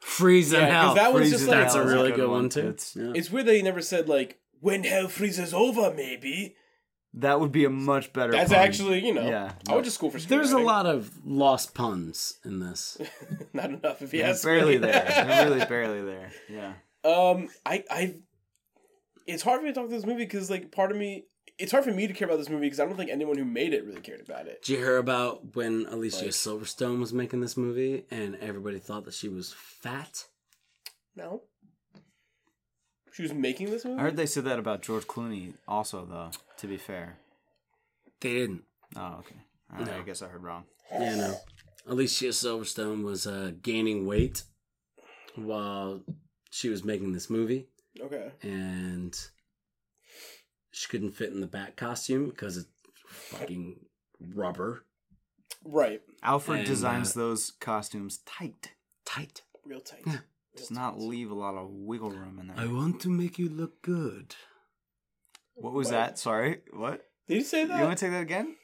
Freeze in Yeah, hell. that was just like That's a really good one, too. It's- Yeah. It's weird that he never said like when hell freezes over, maybe. That would be a much better. That's pun. actually, you know, Yeah, I went to school for There's a lot of lost puns in this. Not enough if you They're ask barely me. there. Really barely there. Yeah. Um, I, I, it's hard for me to talk to this movie because, like, part of me, it's hard for me to care about this movie because I don't think anyone who made it really cared about it. Did you hear about when Alicia Like- Silverstone was making this movie and everybody thought that she was fat? No, she was making this movie. I heard they said that about George Clooney also, though, to be fair. They didn't. Oh, okay. All right, No. I guess I heard wrong. Yeah, no. Alicia Silverstone was uh, gaining weight while she was making this movie, Okay, and she couldn't fit in the bat costume because it's fucking rubber right, Alfred And, designs uh, those costumes tight. tight. real tight. Yeah. Does not leave a lot of wiggle room in there. I want to make you look good. what was What? that? Sorry. What? Did you say You want to take that again?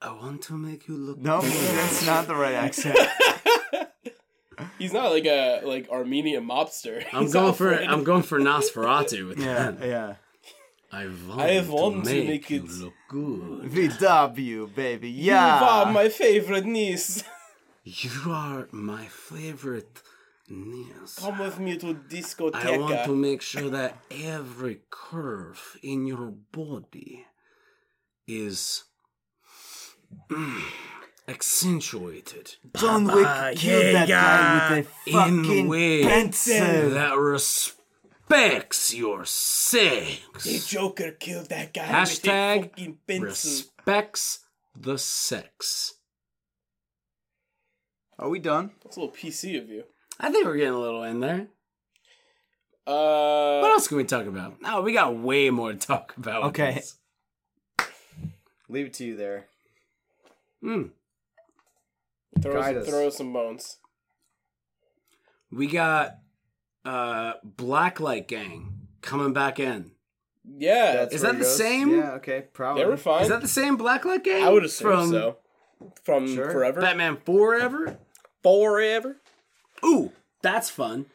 I want to make you look No, good. that's not the right accent. He's not like a like Armenian mobster. I'm He's going for Alfred. I'm going for Nosferatu with Yeah, that. yeah. I want, I want to to make, make you it- look good. VW, baby. yeah. You are Yeah. my favorite niece. You are my favorite niece. Come with me to I want to make sure that every curve in your body is mm, accentuated John Wick killed yeah, that guy with a in fucking ways pencil. that respects your sex. The Joker killed that guy Hashtag with a fucking pencil. respects the sex. Are we done? That's a little PC of you. I think we're getting a little in there. Uh, What else can we talk about? No, we got way more to talk about. Okay. this. Leave it to you there. Mm. throw, some, throw some bones. We got uh Blacklight Gang coming back in. Yeah, Is that the same? Yeah, okay, probably. they were fine. Is that the same Blacklight Gang? I would assume from so. From Sure. forever, Batman Forever. forever. Ooh, that's fun.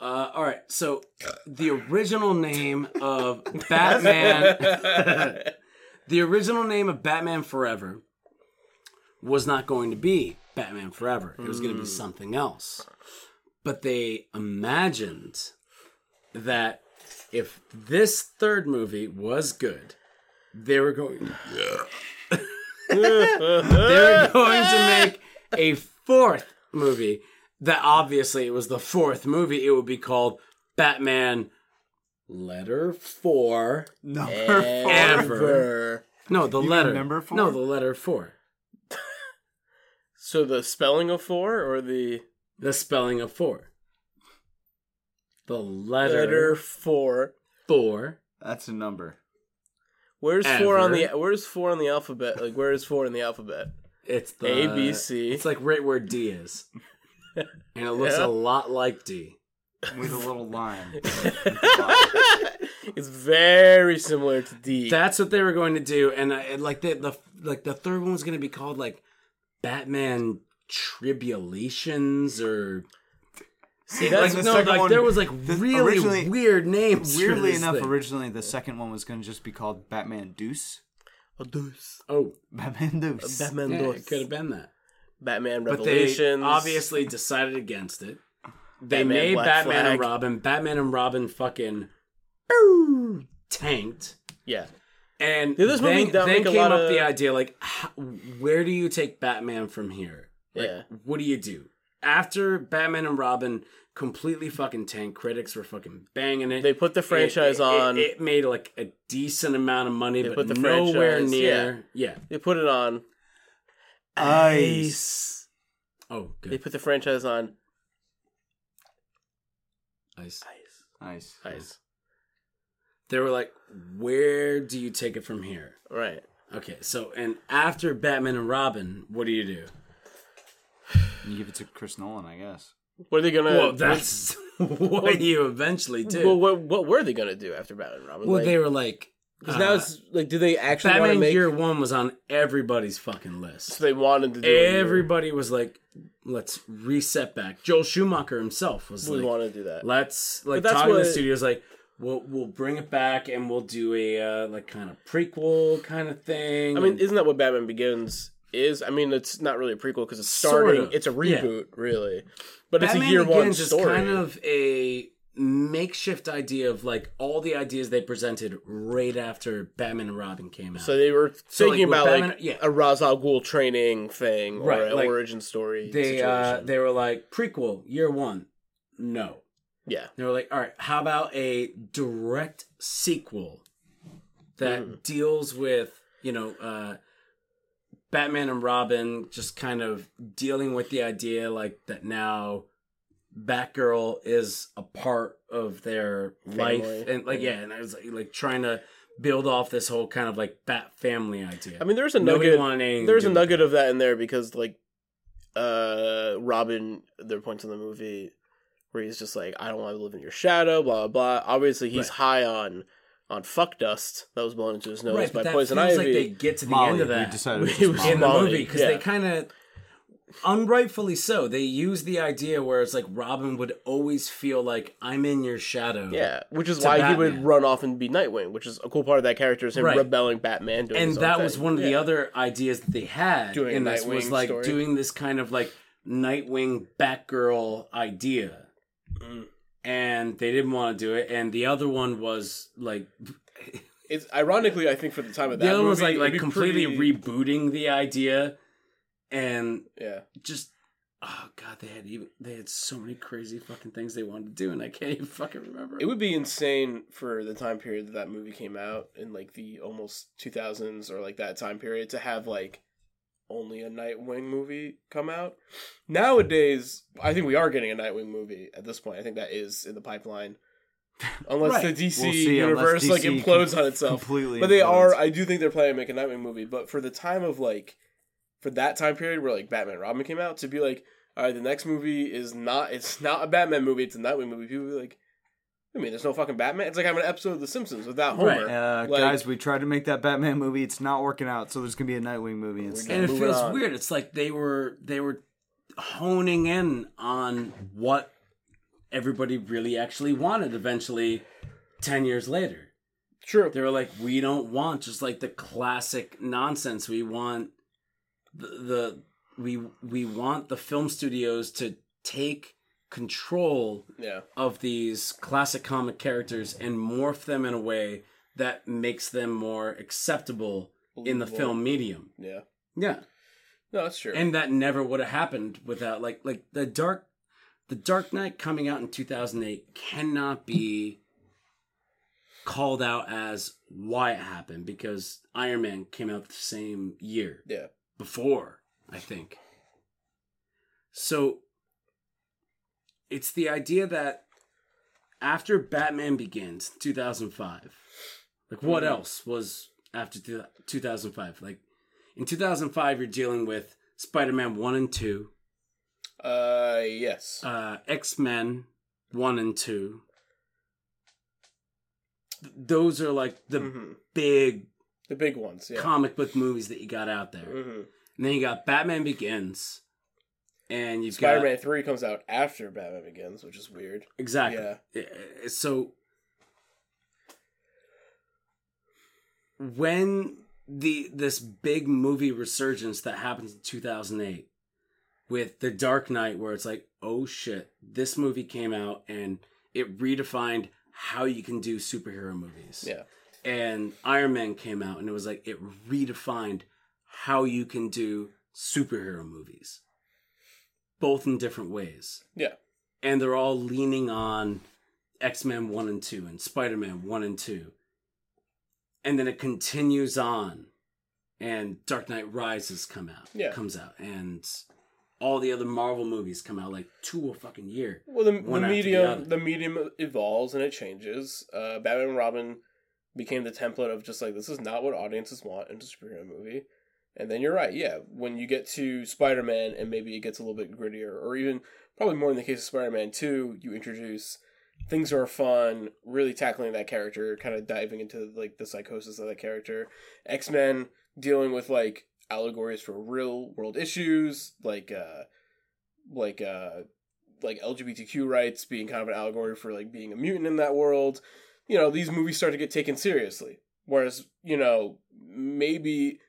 Uh, all right, so the original name of Batman, the original name of Batman Forever was not going to be Batman Forever. It was going to be something else. But they imagined that if this third movie was good, they were going they were going to make a fourth movie that obviously it was the fourth movie. It would be called batman letter four Number Ever. no the You letter. number four? no the letter four. So the spelling of four or the the spelling of four the letter, letter four? four That's a number. Where's four on the Where's four on the alphabet? Like where is four in the alphabet? it's the A B C. it's like right where d is and it looks Yeah. a lot like d With a little line. it's very similar to D. That's what they were going to do, and, I, and like the the like the third one was going to be called like Batman Tribulations or See, like the no, like one- there was like the- really weird names. for Weirdly this enough, thing. originally the second one was going to just be called Batman Deuce. a deuce. oh Batman Deuce. Batman yeah, Deuce. it could have been that, Batman but they obviously decided against it. They Batman made Black Batman Flag. and Robin. Batman and Robin fucking tanked. Yeah. And Did this then, movie then make a came lot up of- the idea like, how, where do you take Batman from here? Like, Yeah. What do you do after Batman and Robin completely fucking tank? Critics were fucking banging it. They put the franchise It- it- on. It, made like a decent amount of money, They but put the nowhere franchise, near. Yeah. they put it on. Ice. Oh, good. They put the franchise on Ice. ice. Nice. Ice. They were like, where do you take it from here? Right. Okay, so and after Batman and Robin, what do you do? You give it to Chris Nolan, I guess. What are they gonna? Well, that's what you eventually do. Well, what what were they gonna do after Batman and Robin? Well, like, they were like, because uh, now it's like, do they actually want to Batman make? Year One was on everybody's fucking list. so they wanted to do. a year. Everybody was like, let's reset back. Joel Schumacher himself was We like, want to do that. let's like that's talking to the what- studios like. We'll, we'll bring it back and we'll do a uh, like kind of prequel kind of thing. I mean, isn't that what Batman Begins is? I mean, it's not really a prequel because it's Sort starting. of, It's a yeah. reboot, really, but it's a year one Begins story. is kind of a makeshift idea of like all the ideas they presented right after Batman and Robin came out. so they were So, thinking with about Batman- like yeah. a Ra's al Ghul training thing or Right, an like, origin story. they uh, they were like prequel year one, no. yeah, They were like, all right, how about a direct sequel that Mm-hmm. deals with you know uh, Batman and Robin just kind of dealing with the idea like that now Batgirl is a part of their life and like yeah, and I was like, like trying to build off this whole kind of like Bat family idea. I mean, there's a nugget. There's a nugget of that in there because like, uh, Robin. There are points in the movie where he's just like, I don't want to live in your shadow. Blah blah blah. Obviously, he's Right. high on on fuck dust that was blown into his nose right, by but that poison feels ivy. like they get to the Molly, end of we that. decided It it was was in the movie because yeah. they kind of unrightfully so they use the idea where it's like robin would always feel like i'm in your shadow yeah, which is to why he would run off and be Nightwing, which is a cool part of that character is him Right. rebelling Batman. Doing and his own that was thing. one of the other ideas that they had Doing a in this was like story. doing this kind of like Nightwing Batgirl idea. And they didn't want to do it. And the other one was like It's ironically, I think for the time of that, the other one was like like completely pretty- rebooting the idea and Yeah, just oh god, they had even they had so many crazy fucking things they wanted to do and I can't even fucking remember. it would be insane for the time period that that movie came out in like the almost 2000s or like that time period to have like only a Nightwing movie come out. Nowadays, I think we are getting a Nightwing movie at this point. I think that is in the pipeline. Unless Right. the DC We'll see, universe like implodes com- on itself. completely But they implodes. are I do think they're planning to make a Nightwing movie, but for the time of like for that time period where like Batman Robin came out to be like, all right, the next movie is not it's not a Batman movie, it's a Nightwing movie. People be like, I mean, there's no fucking Batman. It's like having an episode of The Simpsons without Homer. Right. Uh, Like- guys, we tried to make that Batman movie. It's not working out, so there's gonna be a Nightwing movie instead. and it feels on. weird. It's like they were they were honing in on what everybody really actually wanted eventually 10 years later. True. They were like, we don't want just like the classic nonsense. We want the, the we we want the film studios to take control Yeah. of these classic comic characters and morph them in a way that makes them more acceptable in the film medium. Yeah. Yeah. No, that's true. And that never would have happened without like like the dark the Dark Knight coming out in 2008 cannot be called out as why it happened because Iron Man came out the same year yeah. before, I think. So it's the idea that after Batman Begins, 2005, like what Mhm. else was after 2005? Like in 2005, you're dealing with Spider Man 1 and 2, Uh, yes. uh, X Men 1 and 2. Th- Those are like the Mhm. big The big ones. Yeah. comic book movies that you got out there. hmm And then you got Batman Begins, and you've Spider Man 3 comes out after Batman Begins, which is weird. exactly. Yeah. Uh, So when the this big movie resurgence that happens in 2008 with The Dark Knight where it's like, "Oh shit, this movie came out and it redefined how you can do superhero movies." Yeah. And Iron Man came out and it was like it redefined how you can do superhero movies. Both in different ways Yeah. and they're all leaning on X-Men 1 and 2 and Spider-Man 1 and 2. And then it continues on and Dark Knight Rises come out. Yeah. Comes out and all the other Marvel movies come out like two a fucking year. Well, the, the after the medium the, medium evolves and it changes. Uh, Batman and Robin became the template of just like this is not what audiences want in a superhero movie. And then you're right, yeah. When you get to Spider Man and maybe it gets a little bit grittier, or even probably more in the case of Spider Man Two, you introduce things that are fun, really tackling that character, kind of diving into like the psychosis of that character. X Men dealing with like allegories for real world issues, like uh like uh like LGBTQ rights being kind of an allegory for like being a mutant in that world. You know, these movies start to get taken seriously. Whereas, you know, maybe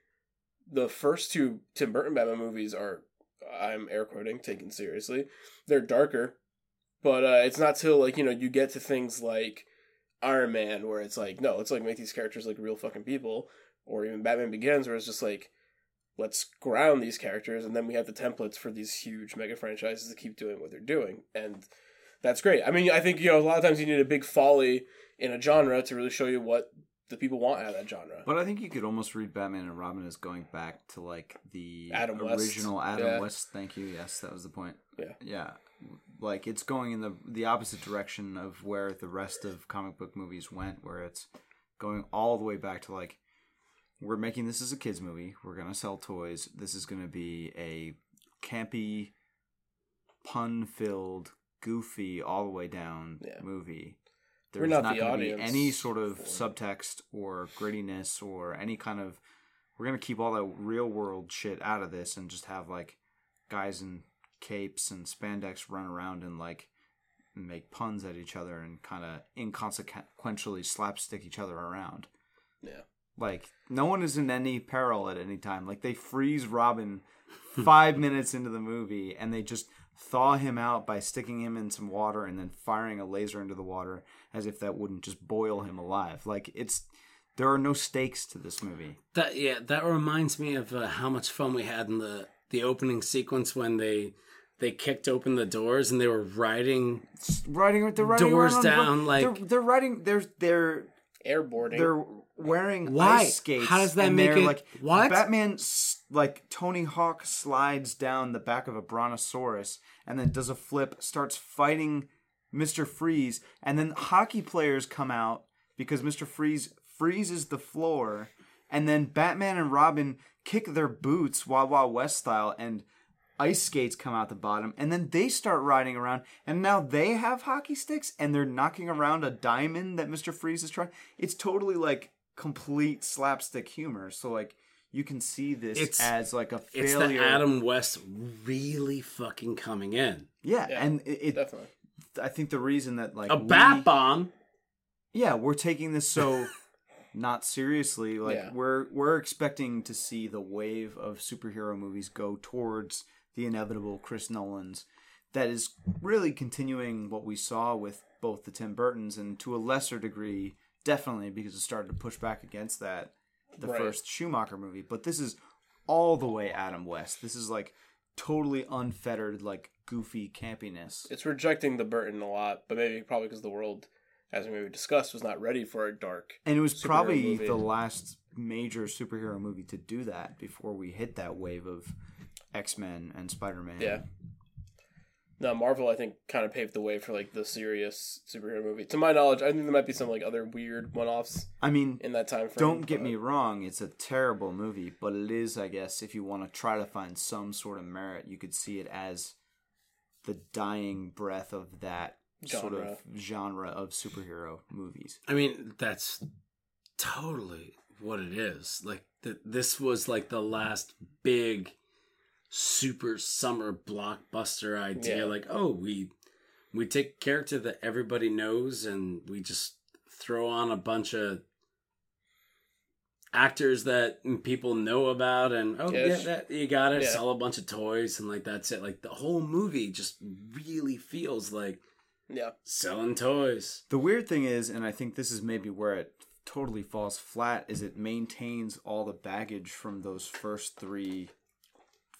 the first two Tim Burton Batman movies are I'm air quoting taken seriously. They're darker, but uh it's not till like, you know, you get to things like Iron Man where it's like, no, let's like make these characters like real fucking people or even Batman Begins where it's just like let's ground these characters and then we have the templates for these huge mega franchises to keep doing what they're doing and that's great i mean i think you know a lot of times you need a big folly in a genre to really show you what the people want out of that genre But I think you could almost read Batman and Robin as going back to like the Adam West. original Adam Yeah. West. Thank you. Yes, that was the point. Yeah. Yeah. Like it's going in the the opposite direction of where the rest of comic book movies went, where it's going all the way back to like we're making this as a kids movie. We're gonna sell toys. This is gonna be a campy, pun filled, goofy all the way down Yeah. movie. We're There's not not, the going to be any sort of for- subtext or grittiness or any kind of. We're gonna keep all that real world shit out of this and just have like guys in capes and spandex run around and like make puns at each other and kind of inconsequentially slapstick each other around. yeah Like no one is in any peril at any time. Like they freeze Robin five minutes into the movie and they just thaw him out by sticking him in some water and then firing a laser into the water as if that wouldn't just boil him alive. Like it's there are no stakes to this movie. That yeah, that reminds me of uh, how much fun we had in the the opening sequence when they they kicked open the doors and they were riding. Riding they're riding Doors around on- down, like- they're, they're riding they're they're Airboarding. they're wearing Why? ice skates. How does that and make they're it- like what? Batman s- like Tony Hawk slides down the back of a brontosaurus and then does a flip, starts fighting Mister Freeze, and then hockey players come out because Mister Freeze freezes the floor, and then Batman and Robin kick their boots Wild West style and. Ice skates come out the bottom, and then they start riding around, and now they have hockey sticks, and they're knocking around a diamond that Mister Freeze is trying. It's totally like complete slapstick humor. So like you can see this It's- as like a It's failure. the Adam West really fucking coming in. yeah, Yeah, and it, it. Definitely. I think the reason that like A we- bat bomb. yeah, we're taking this so not seriously. Like Yeah. we're we're expecting to see the wave of superhero movies go towards the inevitable Chris Nolan's. That is really continuing what we saw with both the Tim Burtons and to a lesser degree, definitely because it started to push back against that the Right. first Schumacher movie. But this is all the way Adam West. This is like totally unfettered, like goofy campiness. It's rejecting the Burton a lot, but maybe probably because the world, as we discussed, was not ready for a dark. And it was probably movie. the last major superhero movie to do that before we hit that wave of X Men and Spider Man. Yeah. No, Marvel, I think, kind of paved the way for like the serious superhero movie. To my knowledge, I think there might be some like other weird one-offs I mean, in that time frame. don't get but- me wrong, it's a terrible movie, but it is, I guess, if you want to try to find some sort of merit, you could see it as the dying breath of that sort of genre of superhero movies. I mean, that's totally what it is. Like th- this was like the last big super summer blockbuster idea. Yeah. Like, oh, we we take a character that everybody knows and we just throw on a bunch of actors that people know about and oh yeah, that you got it Yeah. sell a bunch of toys and like that's it like the whole movie just really feels like Yeah, selling toys The weird thing is, and I think this is maybe where it totally falls flat, is it maintains all the baggage from those first three,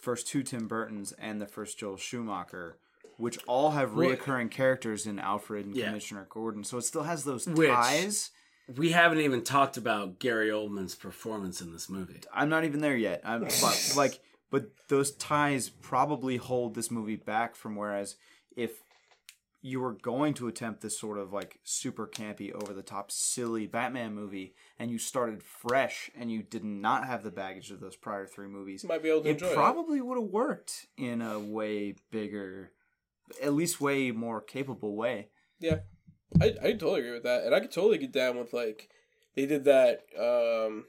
first two Tim Burtons and the first Joel Schumacher, which all have reoccurring characters in Alfred and Yeah. Commissioner Gordon. So it still has those Which- ties. We haven't even talked about Gary Oldman's performance in this movie. I'm not even there yet. I'm but, like, but those ties probably hold this movie back from whereas if you were going to attempt this sort of like super campy, over the top, silly Batman movie, and you started fresh and you did not have the baggage of those prior three movies, you might be able to it enjoy it. probably would have worked in a way bigger, at least way more capable way. Yeah, I I totally agree with that, and I could totally get down with like they did that. um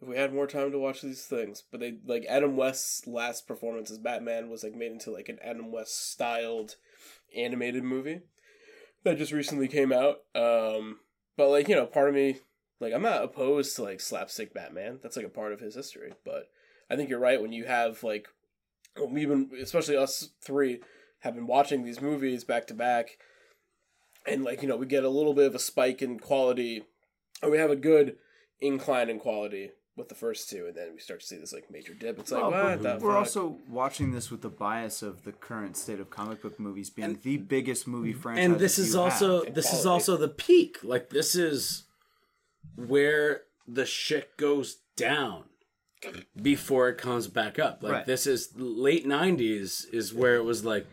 If we had more time to watch these things, but they like Adam West's last performance as Batman was like made into like an Adam West styled animated movie that just recently came out. Um But like you know, part of me like I'm not opposed to like slapstick Batman. That's like a part of his history, but I think you're right when you have like we've been especially us three have been watching these movies back to back and like you know we get a little bit of a spike in quality or we have a good incline in quality with the first two and then we start to see this like major dip it's like Well, what but the we're fuck? also watching this with the bias of the current state of comic book movies being the biggest movie franchise. and this is also have. this is also the peak like this is where the shit goes down before it comes back up like Right. this is late 90s is where it was like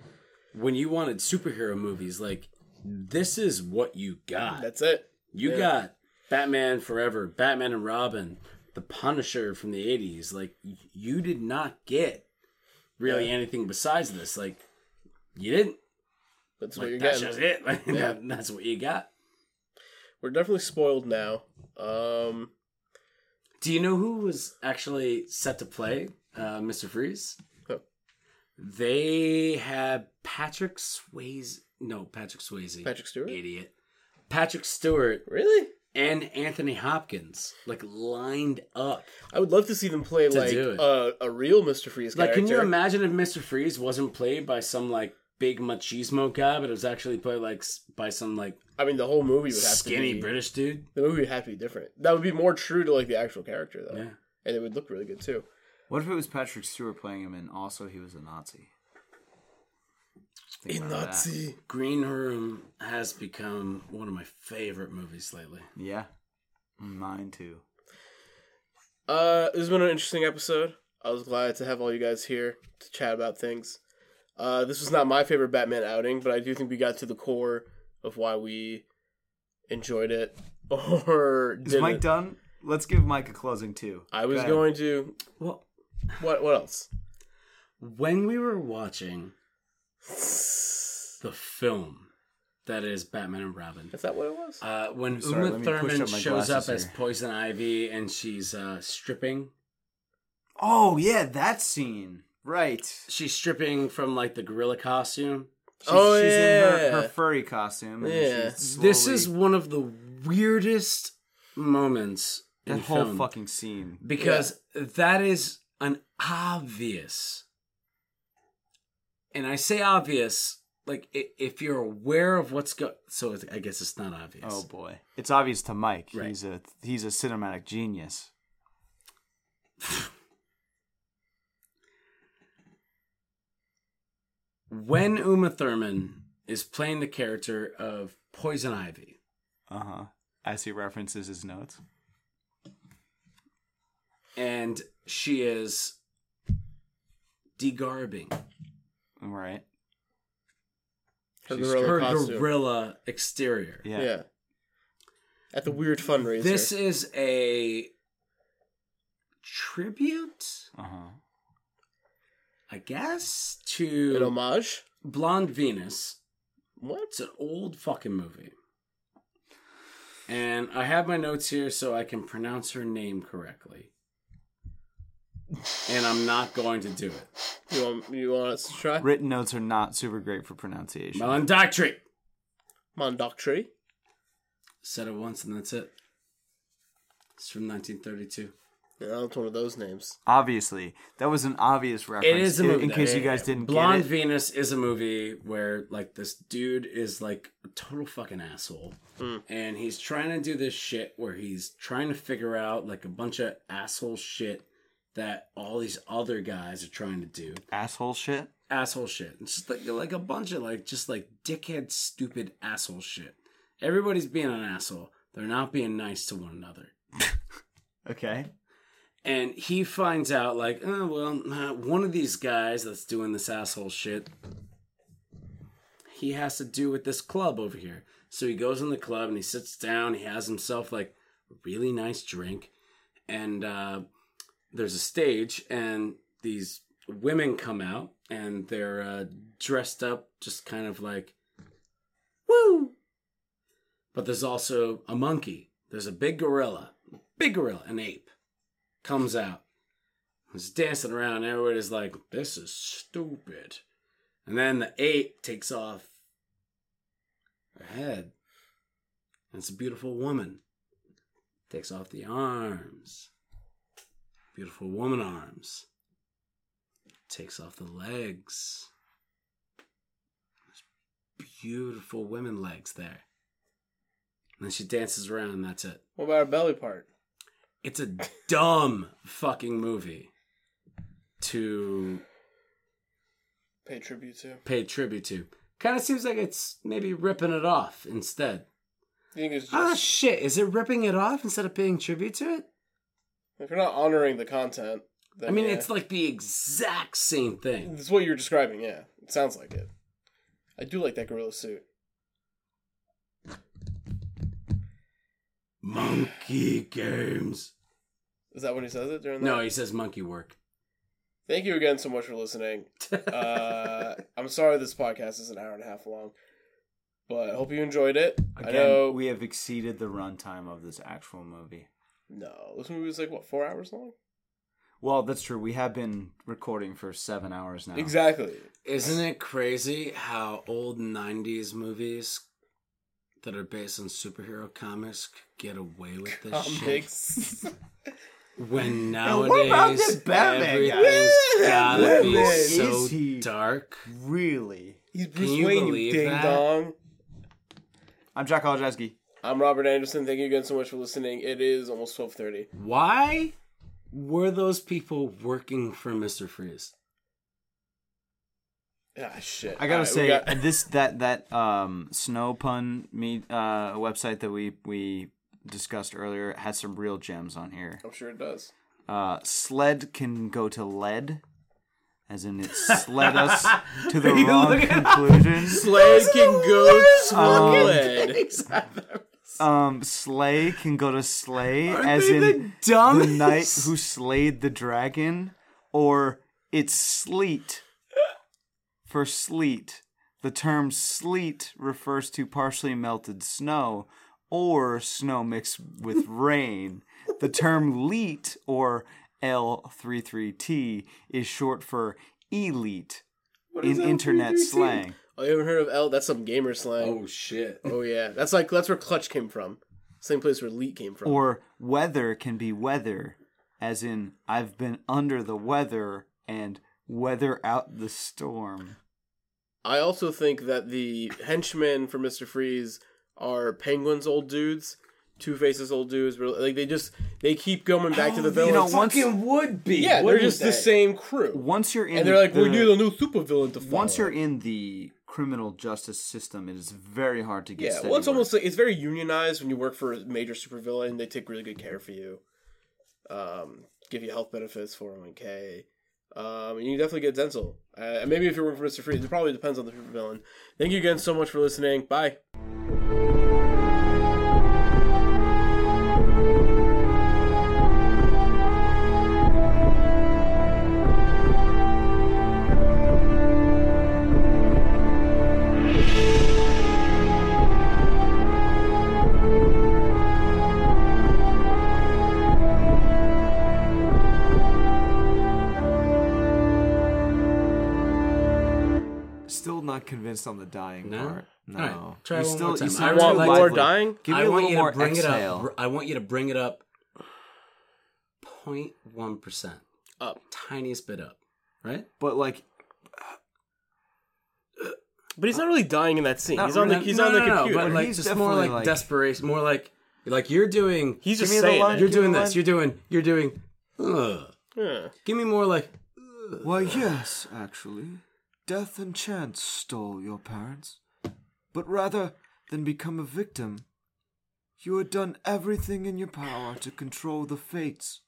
when you wanted superhero movies like this is what you got that's it you Yeah. got batman forever batman and robin the punisher from the 80s like you did not get really Yeah. anything besides this like you didn't that's what you're that's getting just it. Like, Yeah. that- that's what you got. we're definitely spoiled now um Do you know who was actually set to play uh, Mr. Freeze? They had Patrick Swayze. No, Patrick Swayze. Patrick Stewart Idiot. Patrick Stewart really and Anthony Hopkins like lined up. I would love to see them play like a, uh, a real Mr. Freeze Like, character. can you imagine if Mr. Freeze wasn't played by some like big machismo guy, but it was actually played like by some like I mean, the whole movie would have skinny to be British dude? The movie would have to be different. That would be more true to like the actual character though, Yeah. and it would look really good too. What if it was Patrick Stewart playing him and also he was a Nazi? Think about that. Green Room has become one of my favorite movies lately. Yeah. Mine too. Uh, this has been an interesting episode. I was glad to have all you guys here to chat about things. Uh, this was not my favorite Batman outing, but I do think we got to the core of why we enjoyed it or Is didn't. Mike done? Let's give Mike a closing too. I was going to. Well, What? What else? when we were watching the film that is Batman and Robin, Is that what it was? uh, when Sorry, Uma let me push Thurman up shows up glasses as. Poison Ivy and she's uh, stripping, Oh yeah, that scene. Right. she's stripping from like the gorilla costume. She's, Oh, she's in her, yeah. her furry costume. And Yeah. she's This is one of the weirdest moments in that whole film. fucking scene. because that is an obvious and i say obvious like if you're aware of what's go so it's, i guess it's not obvious Oh boy, it's obvious to Mike. Right. He's a he's a cinematic genius. when uma thurman is playing the character of poison ivy Uh huh. As he references his notes. and she is degarbing Right. Her She's gorilla her costume. gorilla exterior Yeah. Yeah. At the weird fundraiser. this is a tribute Uh huh. I guess to an to homage. Blonde Venus. What? It's an old fucking movie. And I have my notes here so I can pronounce her name correctly. And I'm not going to do it. You want? You want us to try? Written notes are not super great for pronunciation. Malandactri. Mondoctree. Said it once and that's it. It's from 1932. Yeah, that's one of those names. Obviously, that was an obvious reference. It is a in- movie. In, case Yeah, you guys yeah. didn't Blonde get it. Venus is a movie where like this dude is like a total fucking asshole, Hmm. and he's trying to do this shit where he's trying to figure out like a bunch of asshole shit that all these other guys are trying to do. Asshole shit. Asshole shit. It's just like like a bunch of like just like dickhead, stupid asshole shit. Everybody's being an asshole. They're not being nice to one another. Okay. And he finds out, like, oh, well, uh, one of these guys that's doing this asshole shit, he has to do with this club over here. So he goes in the club and he sits down. He has himself, like, a really nice drink. And uh, there's a stage, and these women come out, and they're uh, dressed up just kind of like, woo! But there's also a monkey. There's a big gorilla, big gorilla, an ape comes out. He's dancing around. And everybody's like, this is stupid. And then the ape takes off her head. And it's a beautiful woman. Takes off the arms. Beautiful woman arms. Takes off the legs. There's beautiful women legs there. And then she dances around and that's it. What about her belly part? It's a dumb fucking movie to Pay tribute to. pay tribute to. Kind of seems like it's maybe ripping it off instead. You think it's just Ah, shit. Is it ripping it off instead of paying tribute to it? If you're not honoring the content? Then I mean, yeah. it's like the exact same thing. It's what you're describing. Yeah, it sounds like it. I do like that gorilla suit. Monkey games. Is that when he says it during that? No, he says monkey work. Thank you again so much for listening. Uh, I'm sorry this podcast is an hour and a half long, but I hope you enjoyed it. Again, I know. we have exceeded the runtime of this actual movie. No, this movie was like what four hours long? Well, that's true. We have been recording for seven hours now. Exactly. Isn't it crazy how old 90s movies that are based on superhero comics get away with this shit. Comics. When what nowadays about this Batman guy? gotta be so dark. Really? He's Bruce you Wayne, you believe ding that? dong. I'm Jack Olszewski. I'm Robert Anderson. Thank you again so much for listening. It is almost twelve thirty. Why were those people working for Mister Freeze? Ah shit. I gotta Alright, we say got- this that that um snow pun me uh website that we we discussed earlier has some real gems on here. I'm sure it does. Uh, sled can go to lead, as in it sled us to the you wrong conclusion. Slade can go to Um, lead. Um, slay can go to slay, Aren't as in the dumbest? the knight who slayed the dragon, or it's sleet for sleet. The term sleet refers to partially melted snow or snow mixed with rain. The term leet or L33T is short for elite in internet slang. Oh, you haven't heard of L? That's some gamer slang. Oh shit! Oh, yeah, that's like that's where clutch came from. Same place where leet came from. Or weather can be weather, as in I've been under the weather and weather out the storm. I also think that the henchmen for Mister Freeze are Penguin's old dudes, Two Face's old dudes. Like they just they keep going back to the oh, you know, villains. once- would be. yeah, they're just the same crew. Once you're in, and they're like, the, we need a new supervillain to follow. once you're in the criminal justice system, it is very hard to get. yeah, well, it's work. almost like it's very unionized when you work for a major supervillain. They take really good care for you, um, give you health benefits, four hundred one k. Um, and you definitely get dental. Uh, and maybe if you're working for Mister Freeze, it probably depends on the supervillain. Thank you again so much for listening. Bye. Not convinced on the dying No? part. No, Alright, try You one still, more time. You I sound would too like more dying? Give me I a want little you more to bring exhale. it up. I want you to bring it up 0.1 percent, Up. tiniest bit up, right? But like, But he's not really dying in that scene. Not he's on the really. he's no, on the no, no, but like He's just more like, like- desperation, more like like you're doing. he's just saying line. you're doing this. line. You're doing. You're doing. Ugh. Yeah. Give me more like. why, yes, actually, death and chance stole your parents. But rather than become a victim, you had done everything in your power to control the fates.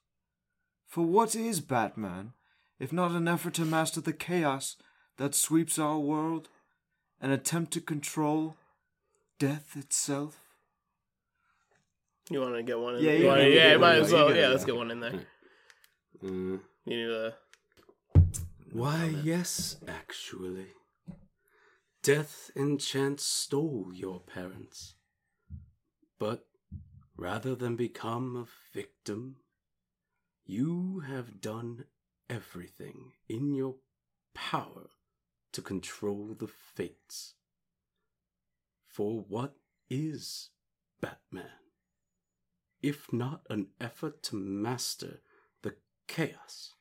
For what is Batman, if not an effort to master the chaos that sweeps our world? An attempt to control death itself? You want to get one in Yeah, there? you You wanna- yeah, might as well. Yeah, let's get one in there. Mm. You need a. Why, yes, actually. Death and chance stole your parents. But rather than become a victim, you have done everything in your power to control the fates. For what is Batman? If not an effort to master the chaos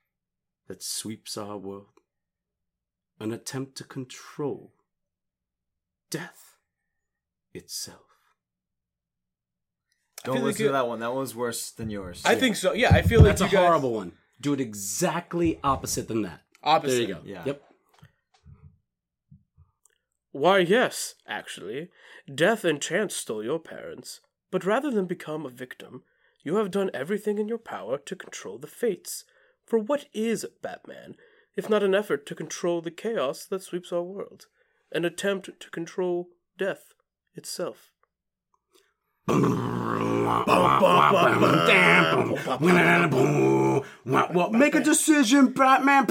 that sweeps our world, an attempt to control death itself. Don't feel like listen to that one. That was worse than yours. I think so. Yeah, I feel like That's a guys, horrible one. Do it exactly opposite than that. Opposite. There you go. Yeah. Yep. Why, yes, actually, death and chance stole your parents. But rather than become a victim, you have done everything in your power to control the fates. For what is Batman, if not an effort to control the chaos that sweeps our world? An attempt to control death itself. Well, make a decision, Batman.